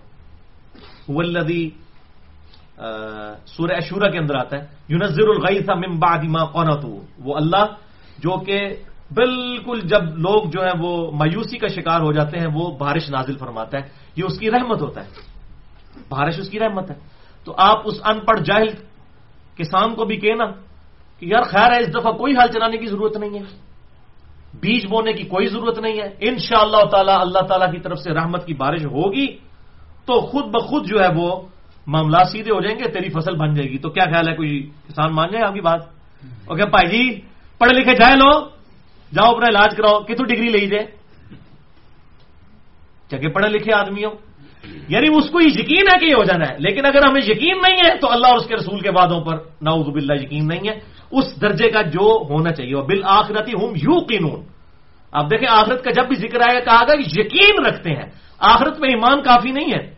ولدی سورہ شورہ کے اندر آتا ہے۔ یونزر الغی تھا ممبا ما قونتو وہ اللہ جو کہ بالکل جب لوگ جو ہیں وہ مایوسی کا شکار ہو جاتے ہیں، وہ بارش نازل فرماتا ہے۔ یہ اس کی رحمت ہوتا ہے۔ بارش اس کی رحمت ہے۔ تو آپ اس ان پڑھ جاہل کسان کو بھی کہنا کہ یار خیر ہے، اس دفعہ کوئی حال چلانے کی ضرورت نہیں ہے۔ بیج بونے کی کوئی ضرورت نہیں ہے۔ ان شاء اللہ تعالیٰ اللہ تعالیٰ کی طرف سے رحمت کی بارش ہوگی تو خود بخود جو ہے وہ معاملات سیدھے ہو جائیں گے، تیری فصل بن جائے گی۔ تو کیا خیال ہے، کوئی کسان مان جائے آپ کی بات؟ اوکے بھائی جی پڑھے لکھے جائے لو جاؤ اپنا علاج کراؤ کتوں ڈگری لے جائے چکے پڑھے لکھے آدمی ہو یعنی اس کو یقین ہے کہ یہ ہو جانا ہے، لیکن اگر ہمیں یقین نہیں ہے تو اللہ اور اس کے رسول کے وعدوں پر ناؤز باللہ یقین نہیں ہے۔ اس درجے کا جو ہونا چاہیے وہ بل آخرتی ہوں یو قینون اب دیکھیں، آخرت کا جب بھی ذکر آئے کہا گا یقین رکھتے ہیں۔ آخرت میں ایمان کافی نہیں ہے۔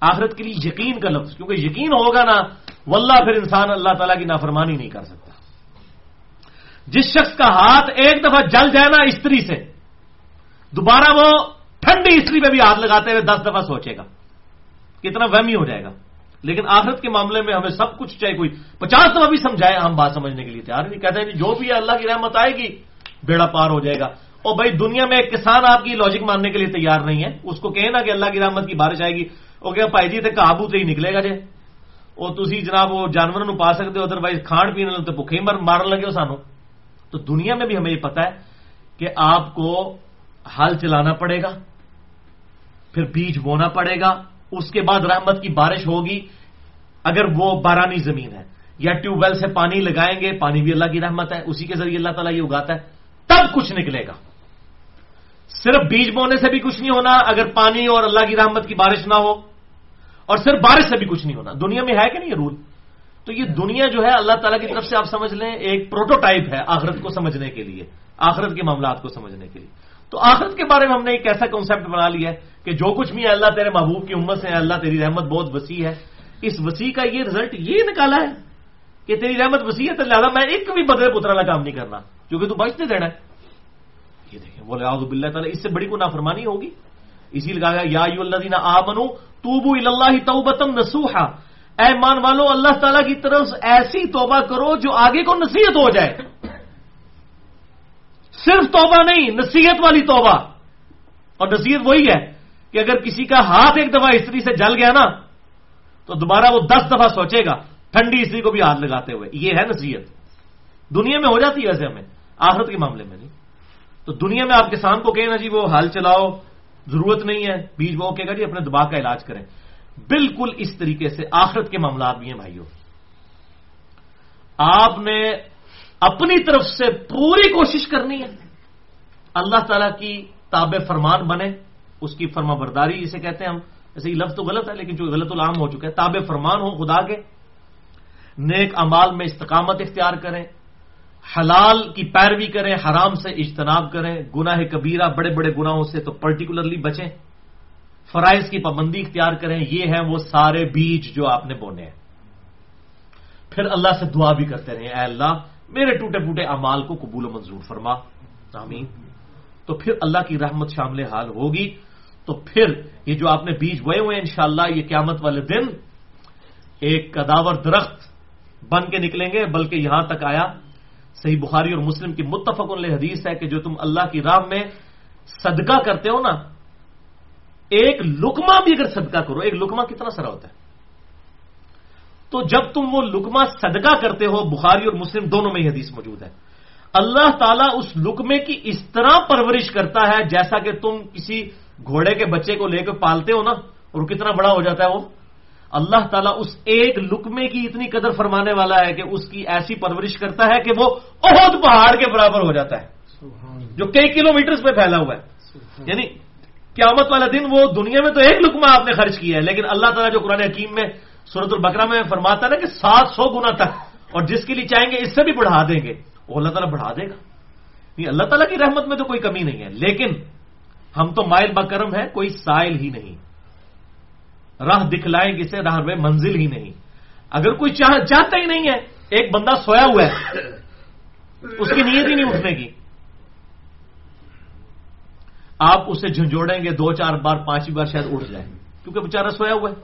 آخرت کے لیے یقین کا لفظ، کیونکہ یقین ہوگا نا، واللہ پھر انسان اللہ تعالیٰ کی نافرمانی نہیں کر سکتا۔ جس شخص کا ہاتھ ایک دفعہ جل جائے نا، استری سے، دوبارہ وہ ٹھنڈی استری پہ بھی ہاتھ لگاتے ہوئے دس دفعہ سوچے گا۔ کتنا وہمی ہو جائے گا۔ لیکن آخرت کے معاملے میں ہمیں سب کچھ چاہیے کوئی پچاس دفعہ بھی سمجھائے، ہم بات سمجھنے کے لیے تیار نہیں کہتے ہیں جی، جو بھی اللہ کی رحمت آئے گی، بیڑا پار ہو جائے گا۔ اور بھائی، دنیا میں ایک کسان آپ کی لاجک ماننے کے لیے تیار نہیں ہے۔ اس کو کہنا کہ اللہ کی رحمت کی بارش آئے گی۔ وہ کہ بھائی جی تو کابو سے ہی نکلے گا جی وہ تھی جناب وہ جانوروں پا سکتے ہو ادر وائز کھان پینے تو بھوکے مارن لگے ہو سانو۔ تو دنیا میں بھی ہمیں یہ پتا ہے کہ آپ کو ہل چلانا پڑے گا۔ پھر بیج بونا پڑے گا، اس کے بعد رحمت کی بارش ہوگی، اگر وہ بارانی زمین ہے، یا ٹیوب ویل سے پانی لگائیں گے، پانی بھی اللہ کی رحمت ہے، اسی کے ذریعے اللہ تعالیٰ یہ اگاتا ہے، تب کچھ نکلے گا۔ صرف بیج بونے سے بھی کچھ نہیں ہونا، اگر پانی اور اللہ کی رحمت کی بارش نہ ہو، اور صرف بارش سے بھی کچھ نہیں ہونا۔ دنیا میں ہے کہ نہیں یہ رول؟ تو یہ دنیا جو ہے، اللہ تعالیٰ کی طرف سے آپ سمجھ لیں، ایک پروٹوٹائپ ہے آخرت کو سمجھنے کے لیے، آخرت کے معاملات کو سمجھنے کے لیے۔ تو آخرت کے بارے میں ہم نے ایک ایسا کنسپٹ بنا لیا ہے کہ جو کچھ بھی ہے، اللہ تیرے محبوب کی امت سے اللہ تیری رحمت بہت وسیع ہے۔ اس وسیع کا یہ رزلٹ یہ نکالا ہے کہ تیری رحمت وسیع ہے تو لہٰذا میں ایک بھی بدلے پترا والا کام نہیں کرنا کیونکہ تو بچنے دینا ہے۔ یہ دیکھیں بولے آزب اللہ تعالیٰ، اس سے بڑی کو نافرمانی ہوگی۔ اسی لیے کہا یا الدین آ منو توبو اللہ توبتم نسوحا اے مان والو، اللہ تعالیٰ کی طرف ایسی توبہ کرو جو آگے کو نصیحت ہو جائے۔ صرف توبہ نہیں، نصیحت والی توبہ۔ اور نصیحت وہی ہے کہ اگر کسی کا ہاتھ ایک دفعہ استری سے جل گیا نا، تو دوبارہ وہ دس دفعہ سوچے گا، ٹھنڈی استری کو بھی ہاتھ لگاتے ہوئے۔ یہ ہے نصیحت۔ دنیا میں ہو جاتی ہے ایسے ہمیں، آخرت کے معاملے میں نہیں۔ تو دنیا میں آپ کسان کو کہیں نا جی وہ حل چلاؤ، ضرورت نہیں ہے بیج وہ کہے گا جی اپنے دباغ کا علاج کریں۔ بالکل اس طریقے سے آخرت کے معاملات بھی ہیں بھائیوں آپ نے اپنی طرف سے پوری کوشش کرنی ہے۔ اللہ تعالی کی تاب فرمان بنے، اس کی فرما برداری جسے کہتے ہیں ہم۔ ایسے یہ لفظ تو غلط ہے، لیکن جو غلط العام ہو چکا ہے۔ تاب فرمان ہو خدا کے۔ نیک امال میں استقامت اختیار کریں۔ حلال کی پیروی کریں، حرام سے اجتناب کریں۔ گناہ کبیرہ، بڑے بڑے گناہوں سے تو پرٹیکولرلی بچیں۔ فرائض کی پابندی اختیار کریں۔ یہ ہیں وہ سارے بیج جو آپ نے بونے ہیں۔ پھر اللہ سے دعا بھی کرتے رہیں۔ اے اللہ میرے ٹوٹے پوٹے امال کو قبول و منظور فرما۔ آمین۔ تو پھر اللہ کی رحمت شامل حال ہوگی۔ تو پھر یہ جو آپ نے بیج بوئے ہوئے ہیں، انشاءاللہ یہ قیامت والے دن ایک کداور درخت بن کے نکلیں گے، بلکہ یہاں تک آیا۔ صحیح بخاری اور مسلم کی متفق علیہ حدیث ہے کہ جو تم اللہ کی راہ میں صدقہ کرتے ہو نا، ایک لکما بھی اگر صدقہ کرو، ایک لکما کتنا سرا ہوتا ہے؟ تو جب تم وہ لکما صدقہ کرتے ہو بخاری اور مسلم دونوں میں ہی حدیث موجود ہے۔ اللہ تعالیٰ اس لکمے کی اس طرح پرورش کرتا ہے جیسا کہ تم کسی گھوڑے کے بچے کو لے کے پالتے ہو نا اور کتنا بڑا ہو جاتا ہے وہ۔ اللہ تعالیٰ اس ایک لکمے کی اتنی قدر فرمانے والا ہے کہ اس کی ایسی پرورش کرتا ہے کہ وہ بہت پہاڑ کے برابر ہو جاتا ہے۔ جو کئی کلو میٹر پہ پھیلا ہوا ہے۔ یعنی قیامت والا دن وہ دنیا میں تو ایک لکما آپ نے خرچ کیا ہے لیکن اللہ تعالیٰ جو قرآن حکیم میں صورت البکرا میں فرماتا نا کہ سات سو گنا تک، اور جس کے لیے چاہیں گے اس سے بھی بڑھا دیں گے، وہ اللہ تعالیٰ بڑھا دے گا۔ نہیں، اللہ تعالیٰ کی رحمت میں تو کوئی کمی نہیں ہے، لیکن ہم تو مائل بکرم ہے کوئی سائل ہی نہیں۔ راہ دکھلائیں گے سے راہ میں منزل ہی نہیں۔ اگر کوئی چاہ، چاہتا ہی نہیں ہے، ایک بندہ سویا ہوا ہے، اس کی نیت ہی نہیں اٹھنے کی۔ آپ اسے جھنجھوڑیں گے، دو چار بار، پانچویں بار شاید اٹھ جائے کیونکہ بےچارا سویا ہوا ہے۔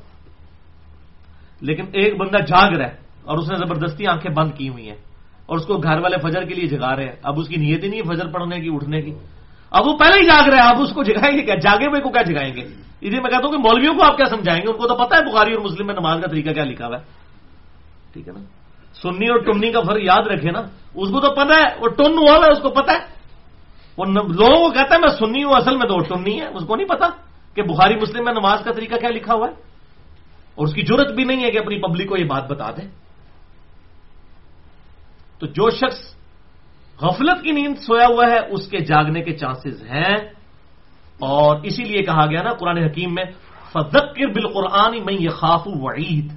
لیکن ایک بندہ جاگ رہا ہے اور اس نے زبردستی آنکھیں بند کی ہوئی ہیں اور اس کو گھر والے فجر کے لیے جگا رہے ہیں۔ اب اس کی نیت ہی نہیں ہے فجر پڑھنے کی، اٹھنے کی۔ اب وہ پہلے ہی جاگ رہے ہیں اب اس کو جگائیں گے کیا؟ جاگے ہوئے کو کیا جگائیں گے؟ اسی میں کہتا ہوں کہ مولویوں کو آپ کیا سمجھائیں گے؟ ان کو تو پتا ہے بخاری اور مسلم میں نماز کا طریقہ کیا لکھا ہوا ہے۔ ٹھیک ہے نا؟ سنی اور ٹنی کا فرق یاد رکھے نا۔ اس کو تو پتا ہے، وہ ٹن ہوا ہے، اس کو پتا ہے۔ وہ لوگوں کو کہتا ہے میں سنی ہوں، اصل میں تو وہ ٹنی ہے۔ اس کو نہیں پتا کہ بخاری مسلم میں نماز کا طریقہ کیا لکھا ہوا ہے۔ اور اس کی ضرورت بھی نہیں ہے کہ اپنی پبلک کو یہ بات بتا دے۔ تو جو شخص غفلت کی نیند سویا ہوا ہے، اس کے جاگنے کے چانسز ہیں۔ اور اسی لیے کہا گیا نا قرآن حکیم میں فذکر بالقرآن میں یہ خاف وعید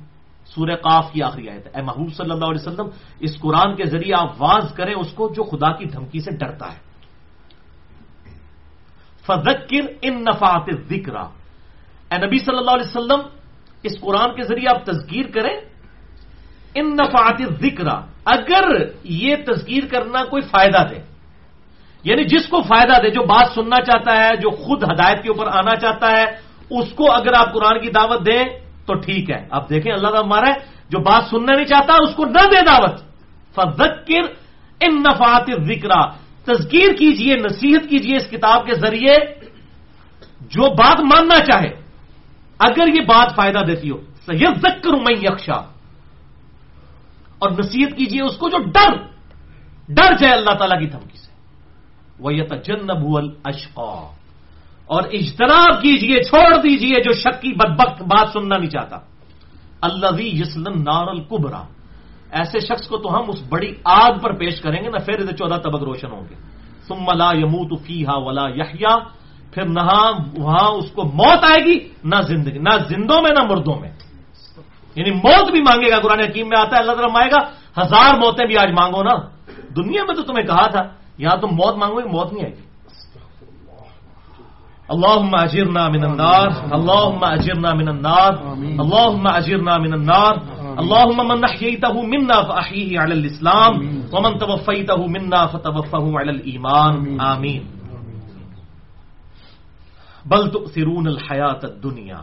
سورہ قاف کی آخری آیت اے محبوب صلی اللہ علیہ وسلم، اس قرآن کے ذریعے آپ واز کریں اس کو جو خدا کی دھمکی سے ڈرتا ہے۔ فذکر ان نفات ذکر اے نبی صلی اللہ علیہ وسلم اس قرآن کے ذریعے آپ تذکیر کریں۔ ان نفات ذکر اگر یہ تذکیر کرنا کوئی فائدہ دے یعنی جس کو فائدہ دے، جو بات سننا چاہتا ہے، جو خود ہدایت کے اوپر آنا چاہتا ہے، اس کو اگر آپ قرآن کی دعوت دیں تو ٹھیک ہے۔ آپ دیکھیں، اللہ تعالیٰ ہمارا ہے، جو بات سننا نہیں چاہتا، اس کو نہ دے دعوت۔ فذکر ان نفات ذکر تذکیر کیجیے، نصیحت کیجیے اس کتاب کے ذریعے، جو بات ماننا چاہے۔ اگر یہ بات فائدہ دیتی ہو سید ذکر میں یکشا اور نصیحت کیجیے اس کو جو ڈر ڈر جائے اللہ تعالیٰ کی دھمکی سے۔ وہ یتجنب اشقا اور اجتناب کیجیے، چھوڑ دیجیے جو شک کی بدبخت بات سننا نہیں چاہتا۔ اللہ یسلم نار القبرا ایسے شخص کو تو ہم اس بڑی آگ پر پیش کریں گے نہ پھر چودہ طبق روشن ہوں گے۔ ثم لا یموت فیہا ولا یحیا پھر نہ وہاں اس کو موت آئے گی نہ زندگی نہ زندوں میں نہ مردوں میں۔ یعنی موت بھی مانگے گا قرآن حکیم میں آتا ہے اللہ تعالیٰ مائے گا ہزار موتیں بھی آج مانگو نا۔ دنیا میں تو تمہیں کہا تھا یہاں تم موت مانگو گے موت نہیں آئے گی۔ اللهم اجرنا من النار اللهم اجرنا من النار اللهم اجرنا من النار۔ اللهم من احييته منا فاحيه على الاسلام ومن توفيته منا فتوفه على الايمان آمين بل تو سرون الحیات دنیا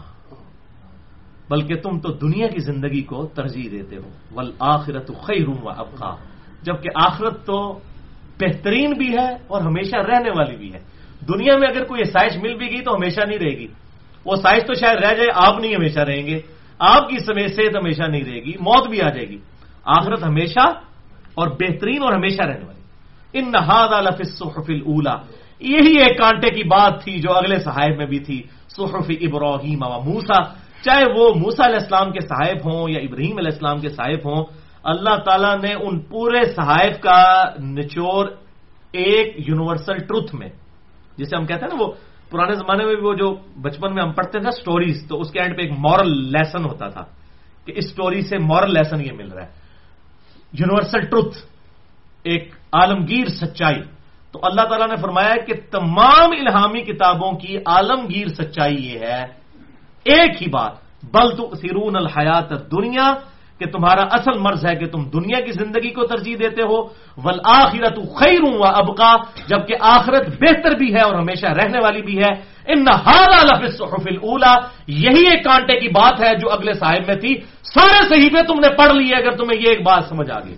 بلکہ تم تو دنیا کی زندگی کو ترجیح دیتے ہو۔ ول آخرت خیر و ابقا۔ جبکہ آخرت تو بہترین بھی ہے اور ہمیشہ رہنے والی بھی ہے۔ دنیا میں اگر کوئی سائش مل بھی گئی تو ہمیشہ نہیں رہے گی۔ وہ سائش تو شاید رہ جائے، آپ نہیں ہمیشہ رہیں گے۔ آپ کی سمے صحت ہمیشہ نہیں رہے گی، موت بھی آ جائے گی۔ آخرت ہمیشہ اور بہترین اور ہمیشہ رہنے والی۔ ان نہاد الفل اولا یہی ایک کانٹے کی بات تھی جو اگلے صحائف میں بھی تھی، صحف ابراہیم و موسا چاہے وہ موسا علیہ السلام کے صاحب ہوں یا ابراہیم علیہ السلام کے صاحب ہوں، اللہ تعالیٰ نے ان پورے صحائف کا نچوڑ ایک یونیورسل ٹروتھ میں، جسے ہم کہتے ہیں نا وہ پرانے زمانے میں بھی وہ جو بچپن میں ہم پڑھتے تھے اسٹوریز تو اس کے اینڈ پہ ایک مورل لیسن ہوتا تھا کہ اس اسٹوری سے مورل لیسن یہ مل رہا ہے۔ یونیورسل ٹروتھ ایک عالمگیر سچائی۔ تو اللہ تعالیٰ نے فرمایا کہ تمام الہامی کتابوں کی عالمگیر سچائی یہ ہے۔ ایک ہی بات، بل تو سیرون الحیات دنیا کہ تمہارا اصل مرض ہے کہ تم دنیا کی زندگی کو ترجیح دیتے ہو۔ ول آخرت خیر و ابقا، جبکہ آخرت بہتر بھی ہے اور ہمیشہ رہنے والی بھی ہے۔ ان صحف اولا یہی ایک کانٹے کی بات ہے جو اگلے صاحب میں تھی۔ سارے صحیفے تم نے پڑھ لیے، اگر تمہیں یہ ایک بات سمجھ آ گئی۔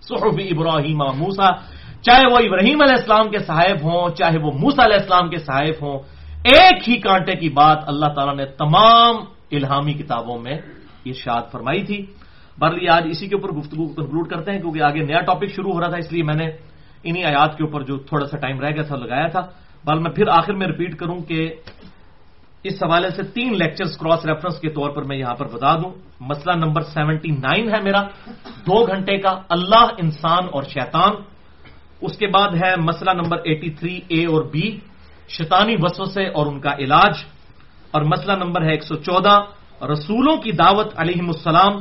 صحف ابراہیم موسا چاہے وہ ابراہیم علیہ السلام کے صاحب ہوں، چاہے وہ موسا علیہ السلام کے صاحب ہوں، ایک ہی کانٹے کی بات اللہ تعالیٰ نے تمام الہامی کتابوں میں ارشاد فرمائی تھی۔ برلی آج اسی کے اوپر گفتگو کنکلوڈ کرتے ہیں کیونکہ آگے نیا ٹاپک شروع ہو رہا تھا، اس لیے میں نے انہی آیات کے اوپر جو تھوڑا سا ٹائم رہ گیا تھا، لگایا تھا۔ بل میں پھر آخر میں ریپیٹ کروں کہ اس حوالے سے تین لیکچرز کراس ریفرنس کے طور پر میں یہاں پر بتا دوں۔ مسئلہ نمبر سیونٹی نائن ہے میرا۔ دو گھنٹے کا اللہ، انسان اور شیطان۔ اس کے بعد ہے مسئلہ نمبر ایٹی تھری اے اور بی شیطانی وسوسے اور ان کا علاج۔ اور مسئلہ نمبر ہے ایک سو چودہ، رسولوں کی دعوت علیہ السلام،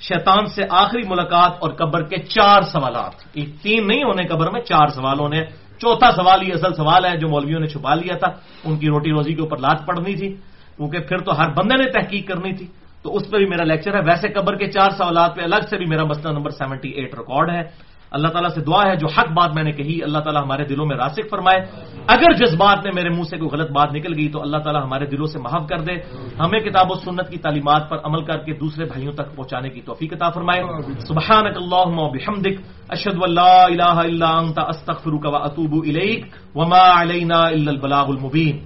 شیطان سے آخری ملاقات اور قبر کے چار سوالات۔ یہ تین نہیں ہونے قبر میں، چار سوال ہونے چوتھا سوال، یہ اصل سوال ہے جو مولویوں نے چھپا لیا تھا۔ ان کی روٹی روزی کے اوپر لات پڑنی تھی، کیونکہ پھر تو ہر بندے نے تحقیق کرنی تھی۔ تو اس پہ بھی میرا لیکچر ہے۔ ویسے قبر کے چار سوالات پہ الگ سے بھی میرا مسئلہ نمبر سیونٹی ایٹ ریکارڈ ہے۔ اللہ تعالیٰ سے دعا ہے، جو حق بات میں نے کہی، اللہ تعالیٰ ہمارے دلوں میں راسک فرمائے۔ اگر جس بات نے میرے منہ سے کوئی غلط بات نکل گئی تو اللہ تعالیٰ ہمارے دلوں سے محف کر دے۔ ہمیں کتاب و سنت کی تعلیمات پر عمل کر کے دوسرے بھائیوں تک پہنچانے کی توفیق عطا فرمائے۔ سبحانک اللہم و بحمدک، اشہد واللہ الہ الا انت، استغفرک و اتوب الیک۔ وما علینا الا البلاغ المبین۔